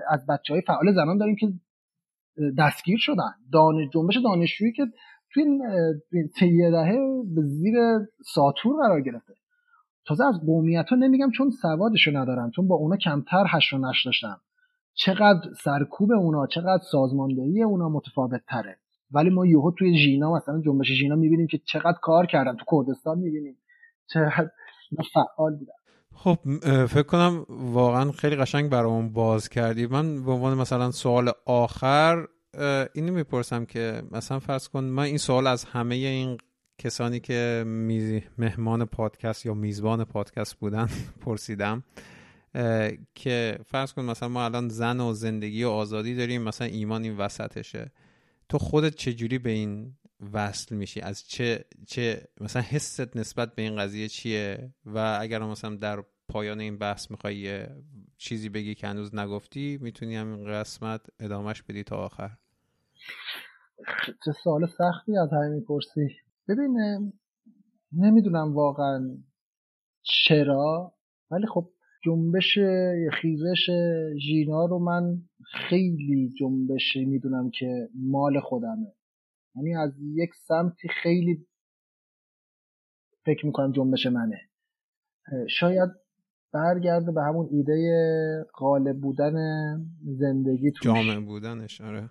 از بچه های فعال زنان داریم که دستگیر شدن. دانش جنبش دانشجویی که توی طی دهه به زیر ساتور قرار گرفته. تازه از قومیت ها نمیگم چون سوادشو ندارم چون با اونا کمتر هش و نش داشتم چقدر سرکوب اونا چقدر سازماندهی اونا متفاوت تره ولی ما یهو توی ژینا مثلا جنبش ژینا می‌بینیم که چقدر کار کردن. تو کردستان می‌بینیم چقدر <laughs> فعال بودن. خب فکر کنم واقعا خیلی قشنگ برامون باز کردی. من به عنوان مثلا سوال آخر اینو می‌پرسم که مثلا فرض کن من این سوال از همه این کسانی که مهمان پادکست یا میزبان پادکست بودن <laughs> پرسیدم. که فرض کن مثلا ما الان زن و زندگی و آزادی داریم مثلا ایمان این وسطشه. تو خودت چجوری به این وصل میشی؟ از چه چه مثلا حست نسبت به این قضیه چیه؟ و اگر مثلا در پایان این بحث می‌خوای چیزی بگی که هنوز نگفتی می‌تونی همین قسمت ادامهش بدی تا آخر. چه سوال سختی از همین می‌پرسی. ببین نمی‌دونم واقعا چرا ولی خب جنبش خیزش ژینا رو من خیلی جنبشی می‌دونم که مال خودمه. یعنی از یک سمتی خیلی فکر می‌کنم جنبش منه. شاید برگرده به همون ایده غالب بودن زندگی توش. جامع بودنش آره.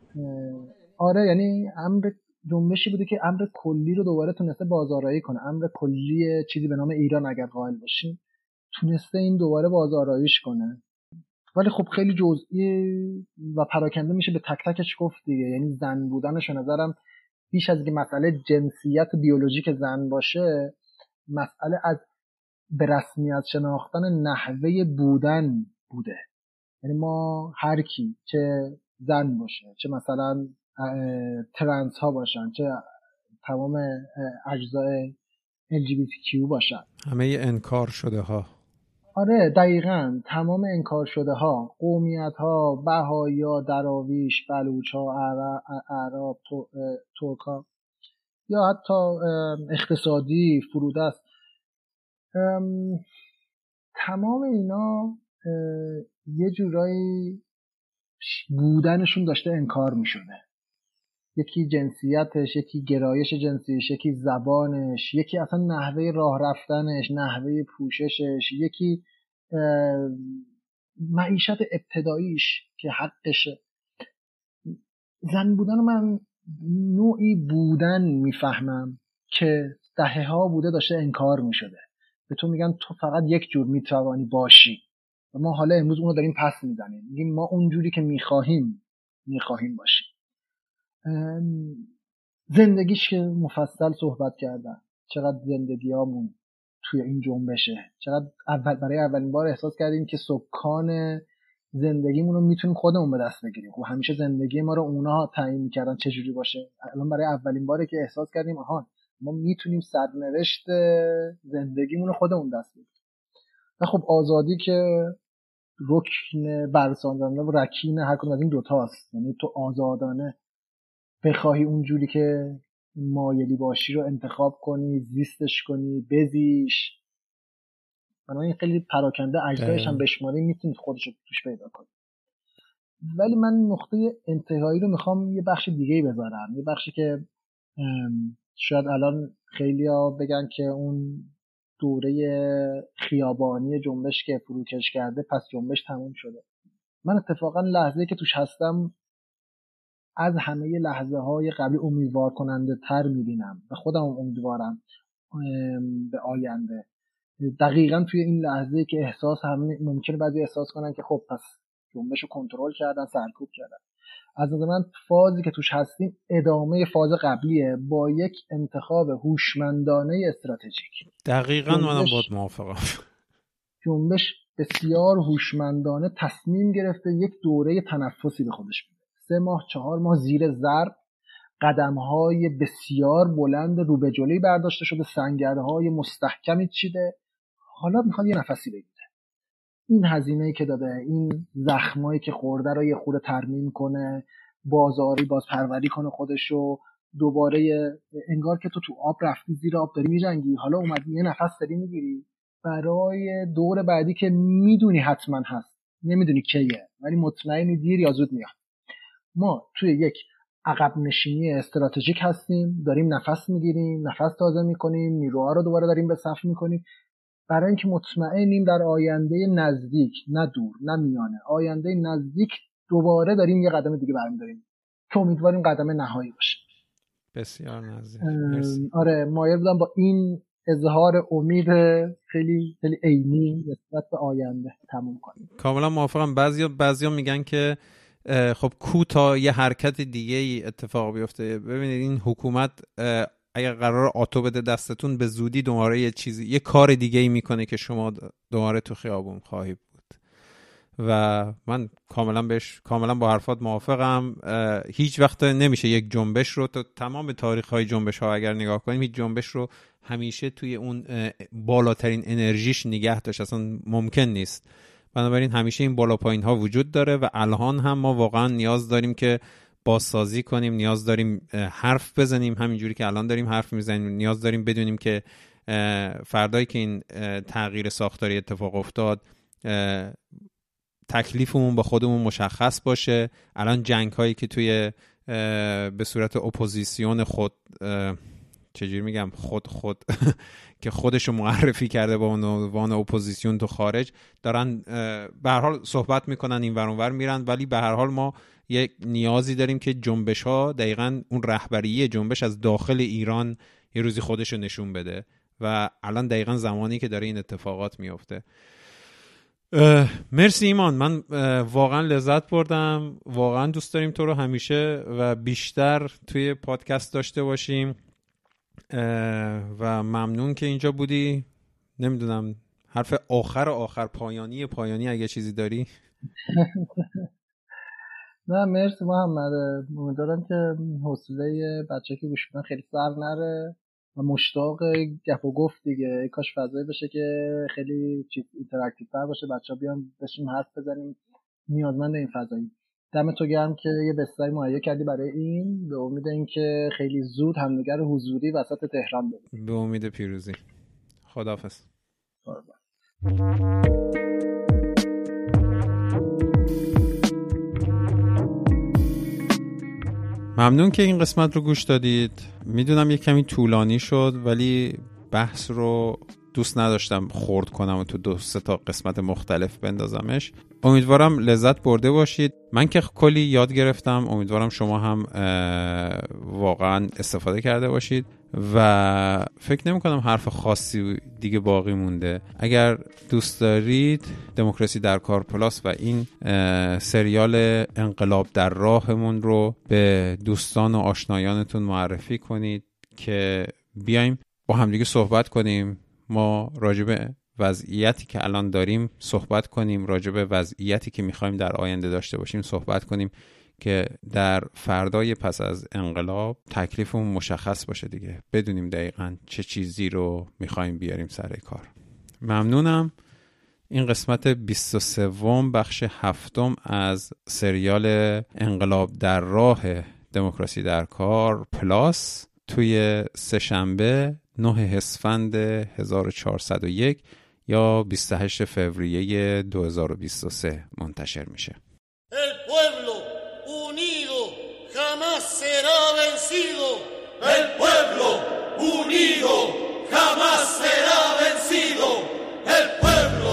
آره یعنی امر جنبشی بوده که امر کلی رو دوباره تونسته بازارایی کنه. امر کلی چیزی به نام ایران اگر قائل باشیم. تونسته این دوباره بازاراییش کنه. ولی خب خیلی جزئی و پراکنده میشه به تک تکش گفت دیگه. یعنی زن بودنش نظرم بیش از اینکه مسئله جنسیت بیولوژیک زن باشه مسئله از به رسمیت شناختن نحوه بودن بوده. یعنی ما هر کی چه زن باشه چه مثلا ترنس ها باشن چه تمام اجزای LGBTQ باشن. همه انکار شده ها. آره دقیقا. تمام انکار شده ها قومیت ها بهایا دراویش بلوچ ها عرب ترک ها یا حتی اقتصادی فرودست. تمام اینا یه جورایی بودنشون داشته انکار می شده یکی جنسیتش یکی گرایش جنسیش یکی زبانش یکی اصلا نحوه راه رفتنش نحوه پوششش یکی معیشت ابتداییش که حقشه زن بودن من نوعی بودن می‌فهمم که دهه ها بوده داشته انکار می‌شده. به تو میگن تو فقط یک جور می‌توانی باشی. و ما حالا امروز اونو داریم پس می‌زنیم. میگیم ما اونجوری که می‌خواهیم می‌خواهیم باشیم. زندگیش که مفصل صحبت کردن. چقدر زندگیامون توی این جنبشه. چقدر اول برای اولین بار احساس کردیم که سکان زندگیمون رو می‌تونیم خودمون به دست بگیریم. خب همیشه زندگی ما رو اونا تعیین می‌کردن چه جوری باشه. الان برای اولین باره که احساس کردیم آها ما می‌تونیم سرنوشت زندگیمون رو خودمون دست بگیریم. و خب آزادی که رکن برساندن و رکین هر کدوم از این دوتاست یعنی تو آزادانه بخواهی اونجوری که مایلی باشی رو انتخاب کنی زیستش کنی بزیش. بنابراین خیلی پراکنده اجزایش هم بشماری می‌تونید خودش رو توش پیدا کنید ولی من نقطه انتهایی رو می‌خوام یه بخش دیگه بذارم. یه بخشی که شاید الان خیلی ها بگن که اون دوره خیابانی جنبش که فروکش کرده پس جنبش تموم شده. من اتفاقا لحظه که توش هستم از همه لحظه های قبلی امیدوار کننده تر می‌بینم و خودم امیدوارم به آینده. دقیقا توی این لحظه که احساس هم ممکنه بعضی احساس کنن که خب پس جنبش رو کنترل کردن سرکوب کردن. از نظر من فازی که توش هستیم ادامه فاز قبلیه با یک انتخاب هوشمندانه استراتژیک. دقیقا منم باید موافقم. جنبش بسیار هوشمندانه تصمیم گرفته یک دوره تنفسی به خودش سه ماه چهار ماه زیر ضرب قدم های بسیار بلند رو به جلوی برداشته شده سنگرهای مستحکمی چیده. حالا می‌خواد یه نفسی بگیره. این هزینه که داده این زخمایی که خورده رو یه خورده ترمیم کنه بازاری باز پروری کنه خودشو دوباره انگار که تو تو آب رفتی زیر آب داری میجنگی. حالا اومدی یه نفس داری می‌گیری. برای دور بعدی که می‌دونی حتما هست. نمی‌دونی کیه ولی مطمئنی دیر یا زود میاد. ما توی یک عقب نشینی استراتژیک هستیم داریم نفس می‌گیریم نفس تازه می‌کنیم نیروها رو دوباره داریم به صف می‌کنیم. برای اینکه مطمئنیم در آینده نزدیک نه دور نه میانه آینده نزدیک دوباره داریم یه قدم دیگه برمیداریم. که امیدواریم قدم نهایی باشه. بسیار نزدیک. آره مایل بودم با این اظهار امید خیلی خیلی عینی نسبت به آینده تموم کنیم. کاملا موافقم. بعضیا بعضیا میگن که خب کو تا یه حرکت دیگه ای اتفاق بیفته. ببینید این حکومت اگر قرار آتو بده دستتون به زودی دوباره یه چیزی یه کار دیگه ای می‌کنه که شما دوباره تو خیابون خواهی بود. و من کاملا بهش کاملا با حرفات موافقم. هیچ وقت نمیشه یک جنبش رو تو تمام تاریخ های جنبش ها اگر نگاه کنیم هیچ جنبش رو همیشه توی اون بالاترین انرژیش نگه داشت. اصلا ممکن نیست. بنابراین همیشه این بالا پایین ها وجود داره و الان هم ما واقعا نیاز داریم که بازسازی کنیم نیاز داریم حرف بزنیم. همینجوری که الان داریم حرف می‌زنیم نیاز داریم بدونیم که فردایی که این تغییر ساختاری اتفاق افتاد تکلیفمون با خودمون مشخص باشه. الان جنگ هایی که توی به صورت اپوزیسیون خود چجوری میگم؟ خود خود <laughs> که خودشو معرفی کرده با عنوان اپوزیسیون تو خارج دارن به هر حال صحبت می‌کنن این ور میرن ولی به هر حال ما یک نیازی داریم که جنبش ها دقیقا اون رهبری جنبش از داخل ایران یه روزی خودش رو نشون بده و الان دقیقا زمانی که داره این اتفاقات میافته. مرسی ایمان. من واقعا لذت بردم. واقعا دوست داریم تو رو همیشه و بیشتر توی پادکست داشته باشیم. و ممنون که اینجا بودی. نمی‌دونم حرف آخر آخر پایانی پایانی اگه چیزی داری. <laughs> نه مرسی محمد. امیدوارم که حوصله بچه که گوش خیلی سر نره و مشتاق گپ و گفت دیگه. کاش فضایی بشه که خیلی چیز interactive تر باشه. بچه بیان بشیم حرف بزنیم. نیازمند این فضایی. دم تو گرم که یه بستری مهیا کردی برای این. به امید اینکه خیلی زود همدیگر حضوری وسط تهران ببینیم به امید پیروزی. خداحافظ. ممنون که این قسمت رو گوش دادید. می‌دونم یه کمی طولانی شد ولی بحث رو دوست نداشتم خورد کنم و تو دو سه تا قسمت مختلف بندازمش. امیدوارم لذت برده باشید. من که کلی یاد گرفتم. امیدوارم شما هم واقعا استفاده کرده باشید و فکر نمی کنم حرف خاصی دیگه باقی مونده. اگر دوست دارید دموکراسی در کار پلاس و این سریال انقلاب در راهمون رو به دوستان و آشنایانتون معرفی کنید که بیایم با همدیگه صحبت کنیم. ما راجبه وضعیتی که الان داریم صحبت کنیم راجبه وضعیتی که می‌خوایم در آینده داشته باشیم صحبت کنیم که در فردای پس از انقلاب تکلیفمون مشخص باشه دیگه. بدونیم دقیقا چه چیزی رو می‌خوایم بیاریم سر کار. ممنونم. این قسمت 23 بخش هفتم از سریال انقلاب در راه دموکراسی در کار پلاس. توی سهشنبه 9 اسفند 1401 یا 28 فوریه 2023 منتشر میشه El pueblo unido jamás será vencido. El pueblo unido jamás será vencido. El pueblo